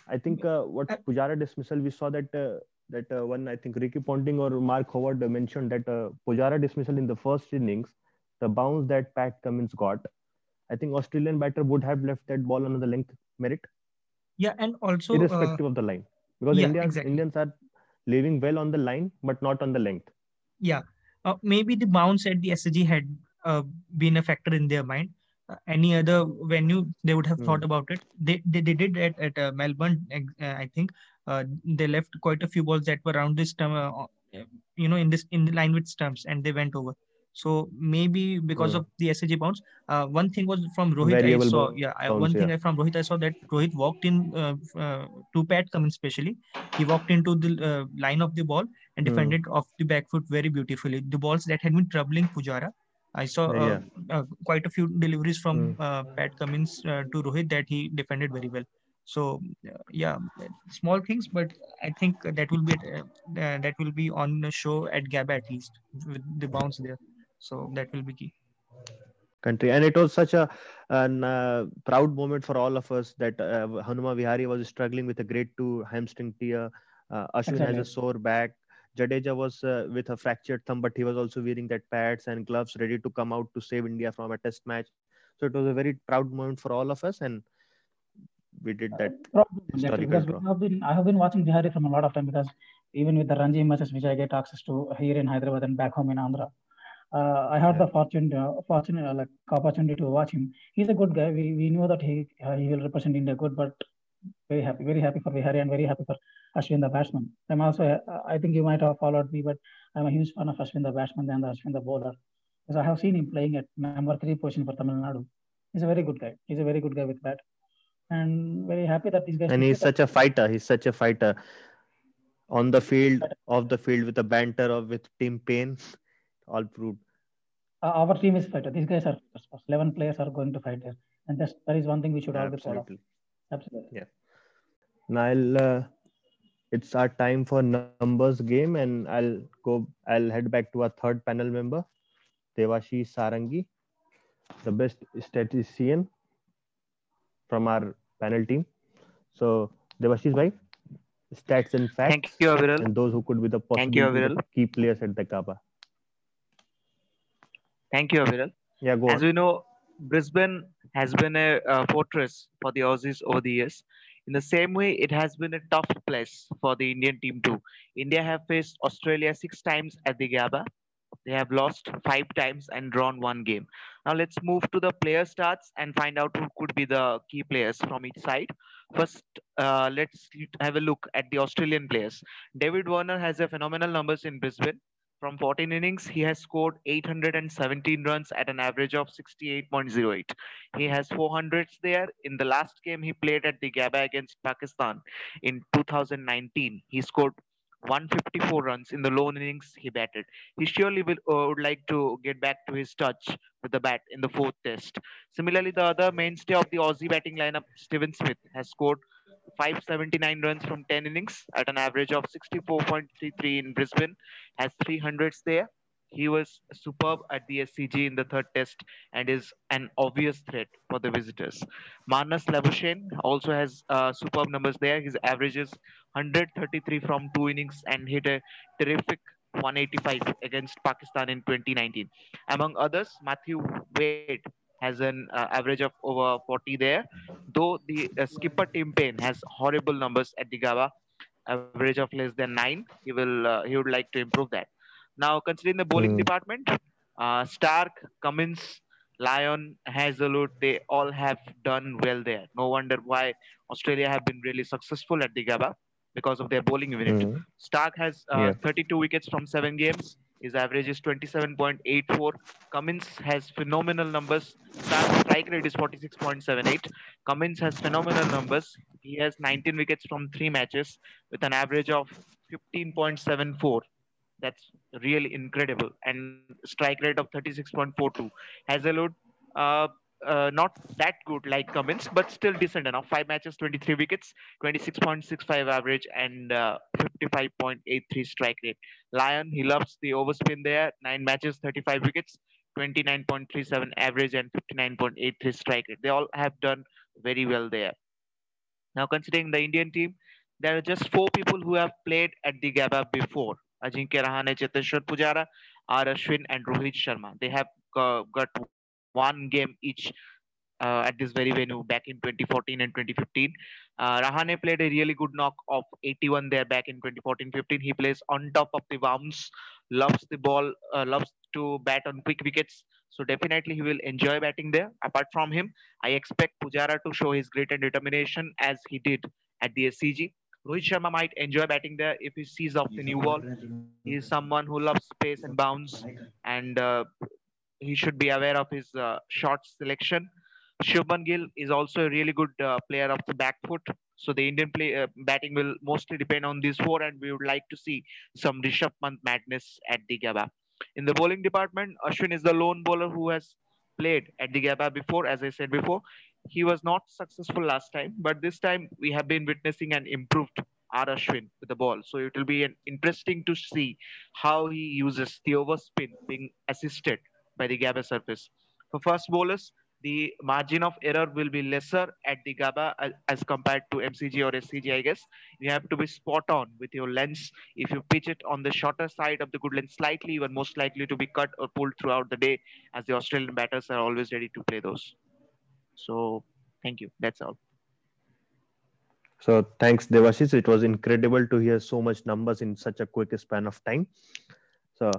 I think uh, what Uh, Pujara dismissal, we saw that uh, that uh, one I think Ricky Ponting or Mark Howard mentioned that uh, Pujara dismissal in the first innings, the bounce that Pat Cummins got, I think Australian batter would have left that ball on the length merit, yeah and also uh, irrespective of the line, because yeah, Indians exactly. Indians are leaving well on the line, but not on the length. yeah uh, maybe the bounce at the SG had uh, been a factor in their mind. Uh, any other venue they would have thought Hmm. about it. They they, they did at, at uh, melbourne uh, i think. Uh, they left quite a few balls that were around this uh, you know in this in the line with stumps and they went over so maybe because Hmm. of the SG bounce uh, one thing was from rohit Variable i saw bounce, yeah I, one thing I, from rohit i saw that rohit walked in uh, uh, to pat Cummins especially he walked into the uh, line of the ball and Hmm. defended off the back foot very beautifully. The balls that had been troubling Pujara, I saw uh, Yeah. uh, quite a few deliveries from uh, Pat Cummins uh, to Rohit that he defended very well. So uh, yeah, small things, but I think that will be uh, uh, that will be on the show at Gabba at least with the bounce there. So that will be key. country. And it was such a an, uh, proud moment for all of us that uh, Hanuma Vihari was struggling with a grade 2 hamstring tear. Uh, Ashwin has a sore back. Jadeja was uh, with a fractured thumb but he was also wearing that pads and gloves ready to come out to save India from a test match. So it was a very proud moment for all of us and we did that Probably, historical because draw. we have been, I have been watching Vihari from a lot of time because even with the Ranji matches which I get access to here in Hyderabad and back home in Andhra, uh, I had Yeah. the fortune, uh, fortune, uh, like opportunity to watch him. He's a good guy. We, we knew that he uh, he will represent India good, but very happy, very happy for Vihari and very happy for Ashwin the batsman. I'm also, uh, I think you might have followed me, but I'm a huge fan of Ashwin the batsman and Ashwin the bowler because I have seen him playing at number three position for Tamil Nadu. He's a very good guy. He's a very good guy with bat. And very happy that these guys. and he's such a fighter he's such a fighter on the field off the field with a banter of with Tim Paine all proved Uh, our team is fighter. These guys are fighters. 11 players are going to fight there. And that's, that is one thing we should all be proud of. absolutely Absolutely. now I'll, uh, it's our time for numbers game and i'll go i'll head back to our third panel member devashi sarangi the best statistician from our panel team. So, Devashish bhai, stats and facts. Thank you, Aviral. And those who could be the Thank you, possible key players at the Gabba. Thank you, Aviral. Yeah, go As on. we know, Brisbane has been a, uh fortress for the Aussies over the years. In the same way, it has been a tough place for the Indian team too. India have faced Australia six times at the Gabba. They have lost five times and drawn one game. Now let's move to the player stats and find out who could be the key players from each side. First, uh, let's have a look at the Australian players. David Warner has a phenomenal numbers in Brisbane. From 14 innings, he has scored 817 runs at an average of 68.08. He has 400s there. In the last game he played at the Gabba against Pakistan in 2019, he scored 154 runs in the lone innings he batted. He surely will, uh, would like to get back to his touch with the bat in the fourth test. Similarly, the other mainstay of the Aussie batting lineup, Steven Smith, has scored 579 runs from 10 innings at an average of 64.33 in Brisbane, has 300s there. He was superb at the SCG in the third test and is an obvious threat for the visitors. Marnus Labuschagne also has uh, superb numbers there. His average is 133 from two innings and hit a terrific 185 against Pakistan in 2019. Among others, Matthew Wade has an uh, average of over 40 there. Though the uh, skipper Tim Paine has horrible numbers at the Gabba, average of less than nine. He will uh, he would like to improve that. Now, considering the bowling Hmm. department, uh, Stark, Cummins, Lyon, Hazlewood, they all have done well there. No wonder why Australia have been really successful at the Gabba because of their bowling unit. Mhm. Stark has uh, Yeah. 32 wickets from seven games. His average is 27.84. Cummins has phenomenal numbers. Stark's strike rate is 46.78. Cummins has phenomenal numbers. He has 19 wickets from three matches with an average of 15.74. That's really incredible. And strike rate of 36.42. Hazlewood, uh, uh, not that good like Cummins, but still decent enough. Five matches, 23 wickets, 26.65 average, and uh, 55.83 strike rate. Lyon, he loves the overspin there. Nine matches, 35 wickets, 29.37 average, and 59.83 strike rate. They all have done very well there. Now, considering the Indian team, there are just four people who have played at the Gabba before. Ajinkya Rahane, Cheteshwar Pujara, R. Ashwin, and Rohit Sharma. They have uh, got one game each uh, at this very venue back in 2014 and 2015. Uh, Rahane played a really good knock of 81 there back in 2014-15. He plays on top of the bounce, loves the ball, uh, loves to bat on quick wickets. So definitely he will enjoy batting there. Apart from him, I expect Pujara to show his great and determination as he did at the SCG. Rohit Sharma might enjoy batting there if he sees off the new ball. He is someone who loves space and bounce, and uh, he should be aware of his uh, shot selection. Shubman Gill is also a really good uh, player of the back foot. So the Indian play uh, batting will mostly depend on these four, and we would like to see some Rishabh Pant madness at the Gabba. In the bowling department, Ashwin is the lone bowler who has played at the Gabba before. As I said before, he was not successful last time, but this time we have been witnessing an improved R. Ashwin with the ball. So it will be an interesting to see how he uses the overspin being assisted by the Gabba surface. For fast bowlers, the margin of error will be lesser at the Gabba as, uh, as compared to MCG or SCG, I guess. You have to be spot on with your lens. If you pitch it on the shorter side of the good lens slightly, you are most likely to be cut or pulled throughout the day as the Australian batters are always ready to play those. So thank you. That's all. So thanks, Devashish. It was incredible to hear so much numbers in such a quick span of time. So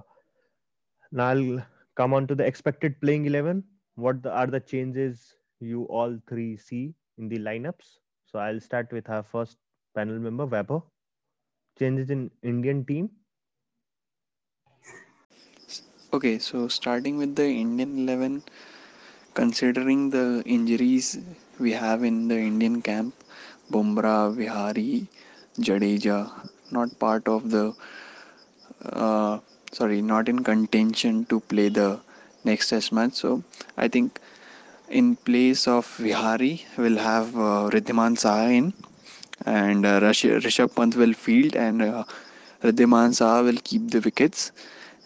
now I'll come on to the expected playing 11. What the, are the changes you all three see in the lineups? So I'll start with our first panel member, Vaibhav. Changes in Indian team. Okay, so starting with the Indian 11, considering the injuries we have in the Indian camp, Bumrah, Vihari, Jadeja, not part of the, uh, sorry, not in contention to play the next test match. So I think in place of Vihari, we'll have uh, Riddhiman Saha in, and uh, Rish- Rishabh Pant will field, and uh, Riddhiman Saha will keep the wickets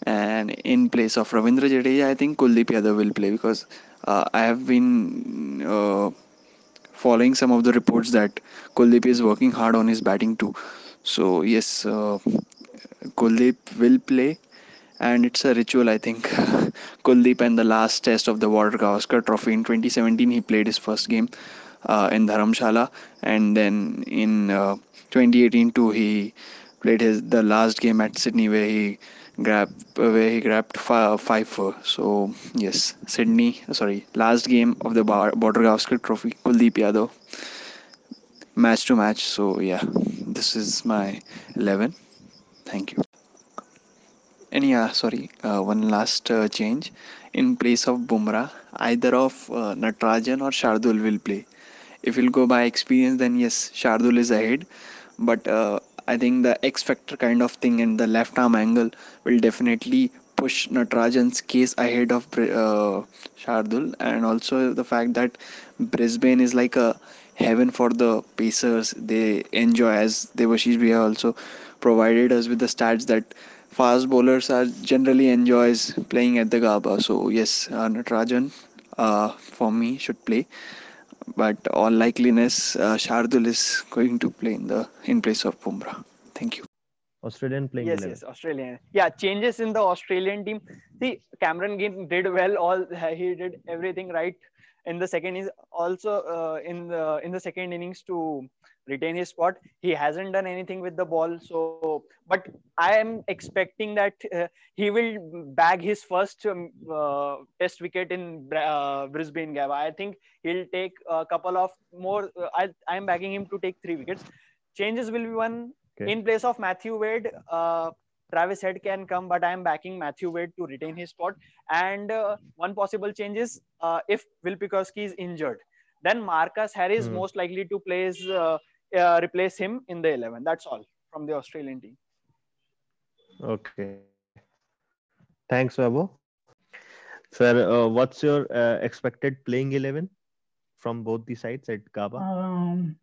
And in place of Ravindra Jadeja, I think Kuldeep Yadav will play because uh, I have been uh, following some of the reports that Kuldeep is working hard on his batting too. So yes, uh, Kuldeep will play, and it's a ritual. I think Kuldeep and the last test of the Border Gavaskar Trophy in 2017, he played his first game uh, in Dharamshala, and then in uh, 2018 too, he played his the last game at Sydney where he grabbed where he grabbed five, five four. So yes, Sydney. Sorry, last game of the Border Gavaskar Trophy. Kuldeep Yadav, match to match. So yeah, this is my eleven. Thank you. And yeah, sorry, uh, one last uh, change. In place of Bumrah, either of uh, Natarajan or Shardul will play. If you'll go by experience, then yes, Shardul is ahead. But uh, I think the X factor kind of thing and the left arm angle will definitely push Natarajan's case ahead of uh, Shardul. And also the fact that Brisbane is like a heaven for the Pacers. They enjoy, as Devashish Bhaiya also provided us with the stats that fast bowlers are generally enjoys playing at the Gabba. So yes, uh, Natarajan uh, for me should play, but all likeliness, uh, Shardul is going to play in the in place of Bumrah. Thank you. Australian playing yes, 11. yes, Australian. Yeah, changes in the Australian team. See, Cameron Green did well. All he did everything right in the second is also uh, in the in the second innings to retain his spot. He hasn't done anything with the ball. So, but I am expecting that uh, he will bag his first um, uh, test wicket in uh, Brisbane Gabba. I think he'll take a couple of more. Uh, I I am bagging him to take three wickets. Changes will be one Okay. in place of Matthew Wade. Uh, Travis Head can come, but I am backing Matthew Wade to retain his spot. And uh, one possible change is uh, if Will Pucovski is injured, then Marcus Harris Hmm. most likely to place uh, uh, replace him in the 11. That's all from the Australian team. Okay. Thanks, Vaibhav. Sir, uh, what's your uh, expected playing 11 from both the sides at Gabba? Um,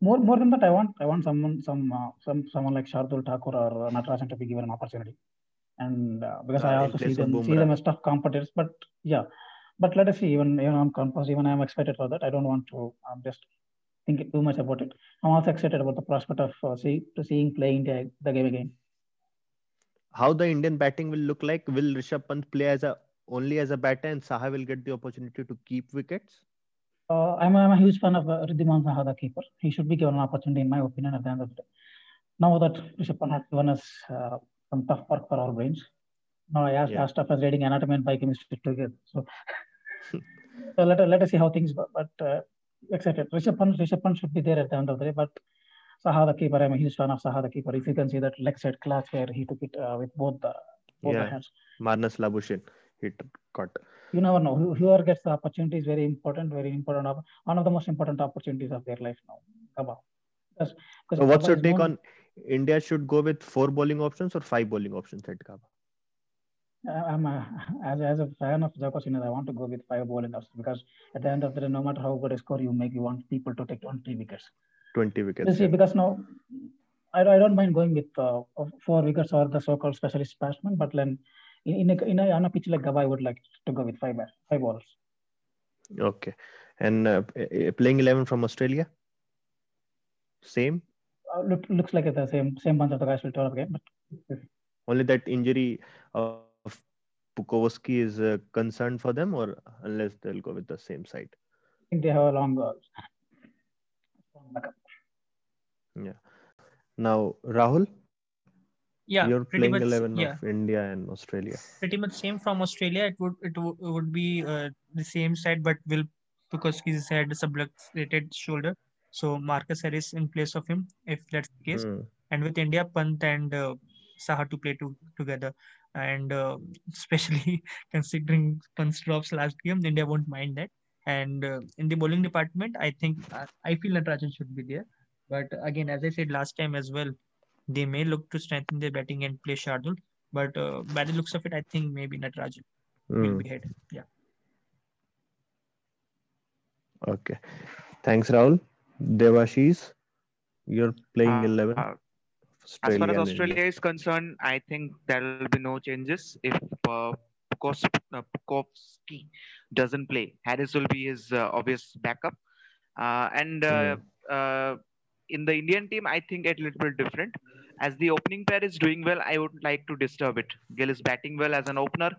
more more than that, I want I want someone some uh, some someone like Shardul Thakur or Natarajan to be given an opportunity, and uh, because I Uh, in also see them see them as tough competitors. But yeah, but let us see. Even even I'm composed. Even I'm excited for that. I don't want to um, just think too much about it. I'm also excited about the prospect of uh, see to seeing playing the, the game again. How the Indian batting will look like? Will Rishabh Pant play as a only as a batter and Saha will get the opportunity to keep wickets? Uh, I'm, I'm a huge fan of uh, Riddhiman Saha, the keeper. He should be given an opportunity, in my opinion, at the end of the day. Now that Rishabh Pant has given us uh, some tough work for our brains, now I asked, Yeah. as tough as reading anatomy and biochemistry together. So, so let, let us see how things go. But uh, excited. Rishabh Pant, Rishabh Pant should be there at the end of the day. But Saha, the keeper, I'm a huge fan of Saha, the keeper. If you can see that leg side class where he took it uh, with both the both the Yeah. hands. Marnus Labuschagne hit caught. You never know. Who- Whoever gets the opportunity is very important, very important. One of the most important opportunities of their life now. Gabba. Because, because So what's Gabba your take known- on India should go with four bowling options or five bowling options at Gabba? I- I'm a, as, as a fan of Joko Singh, I want to go with five options because at the end of the day, no matter how good a score you make, you want people to take 20 wickets. 20 You wickets. see, yeah. because now I, I don't mind going with uh, four wickets or the so-called specialist batsman, but then in, in, a, in a, on a pitch like Gabba, I would like to go with five five bowlers. Okay. And uh, uh, playing 11 from Australia? Same? Uh, look, looks like the same same bunch of the guys will turn up again, but Only that injury of Pucovski is uh, concerned for them, or unless they'll go with the same side? I think they have a long, strong backup. Now, Rahul, Yeah, you're playing much. 11 yeah, of India and Australia. pretty much same from Australia. It would it would, would be uh, the same side, but will because he's had a subluxated shoulder. So Marcus Harris in place of him, if that's the case. Hmm. And with India, Pant and uh, Saha to play to, together, and uh, especially considering Pant's drops last game, India won't mind that. And uh, in the bowling department, I think uh, I feel Natarajan should be there. But again, as I said last time as well, they may look to strengthen their batting and play Shardul. But uh, by the looks of it, I think maybe Natarajan will Hmm. be ahead. Yeah. Okay. Thanks, Rahul. Devashish, you're playing Uh, 11 uh, As far as Australia is concerned, I think there will be no changes if uh, uh, Pucovski doesn't play. Harris will be his uh, obvious backup. Uh, and uh, uh, in the Indian team, I think a little bit different. As the opening pair is doing well, I would like to disturb it. Gill is batting well as an opener.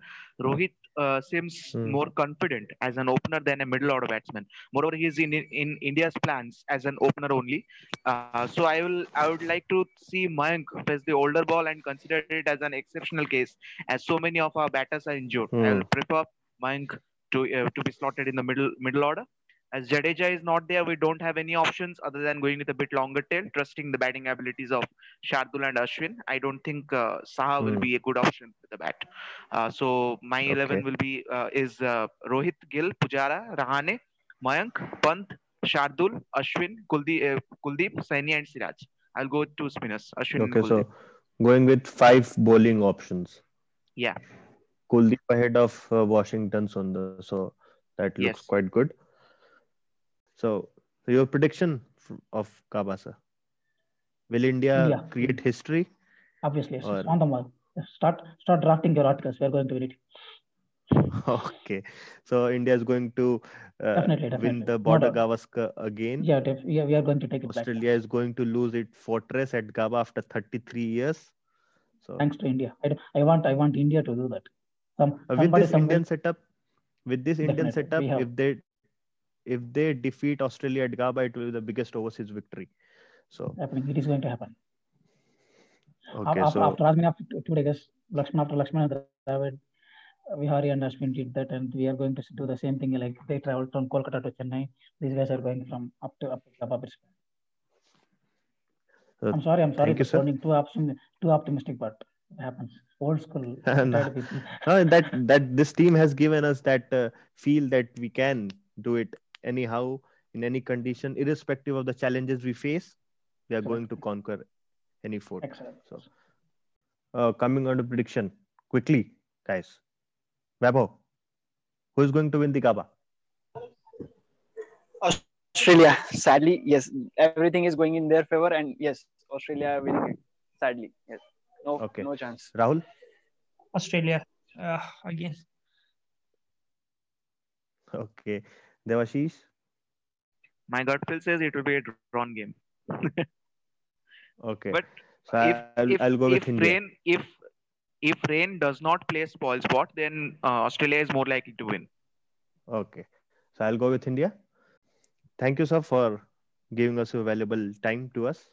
Rohit uh, seems Hmm. more confident as an opener than a middle order batsman. Moreover, he is in, in India's plans as an opener only. Uh, so I will I would like to see Mayank face the older ball and consider it as an exceptional case, as so many of our batters are injured. I Hmm. will prefer Mayank to uh, to be slotted in the middle middle order. As Jadeja is not there, we don't have any options other than going with a bit longer tail, trusting the batting abilities of Shardul and Ashwin. I don't think uh, Saha will Hmm. be a good option with the bat. Uh, so my eleven will be uh, is uh, Rohit, Gill, Pujara, Rahane, Mayank, Pant, Shardul, Ashwin, Kuldeep, uh, Kuldeep, Saini, and Siraj. I'll go to two spinners. Ashwin Okay, so going with five bowling options. yeah, Kuldeep ahead of uh, Washington Sundar. So that looks Yes. quite good. So, so your prediction of Kabasa? Will India, India. create history? Obviously, yes. Or- on the mark. Start start drafting your articles. We are going to win it. okay, so India is going to uh, Definitely, win the border doubt. Gavaskar again. Yeah, def- yeah, we are going to take it back. Australia is going to lose its fortress at Gabba after 33 years. So Thanks to India. I, I want I want India to do that. Some uh, with this Indian setup, with this Indian Definitely, setup, if they if they defeat Australia at Gabba, it will be the biggest overseas victory. So happening. It is going to happen. okay, after, so after asking after two, days, Lakshman after Lakshman and Dravid, Vihari and Ashwin did that, and we are going to do the same thing. Like they traveled from Kolkata to Chennai. These guys are going from up to up to Gabba. Brisbane. Uh, I'm sorry. I'm sorry thank you, for sir. sounding too optim- too optimistic, but it happens. Old school no, that that this team has given us that uh, feel that we can do it anyhow in any condition, irrespective of the challenges we face. We are going to conquer any fort. Excellent. So, uh, coming on to prediction quickly, guys. Vaibhav, who is going to win the Gabba? Australia, sadly, yes, everything is going in their favor, and yes, Australia winning it. Sadly, yes, no, Okay. no chance. Rahul? Australia uh, again. Okay. Devashish? my gut feel says it will be a drawn game. Okay. But so if I'll, if, I'll go with if India. rain if if rain does not play spoil spot, then uh, Australia is more likely to win. Okay. So I'll go with India. Thank you, sir, for giving us your valuable time to us.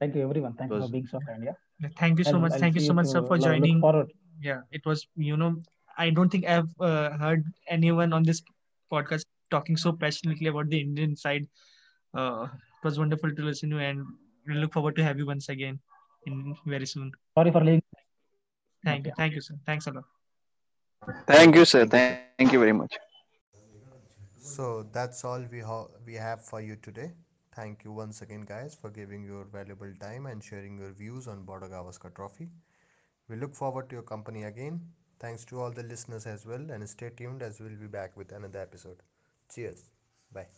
Thank you, everyone. Thank you for being so kind. Yeah. Thank you so I'll- much. I'll Thank you so much, sir, for look- look joining. forward. Yeah, it was, you know, I don't think I've uh, heard anyone on this podcast talking so passionately about the Indian side. Uh, it was wonderful to listen to, and we look forward to have you once again in very soon. Sorry for leaving. Thank you. Thank you, sir. Thanks a lot. Thank you, sir. Thank you, sir. Thank you very much. So that's all we ha- we have for you today. Thank you once again, guys, for giving your valuable time and sharing your views on Border Gavaskar Trophy. We look forward to your company again. Thanks to all the listeners as well, and stay tuned as we'll be back with another episode. Cheers. Bye.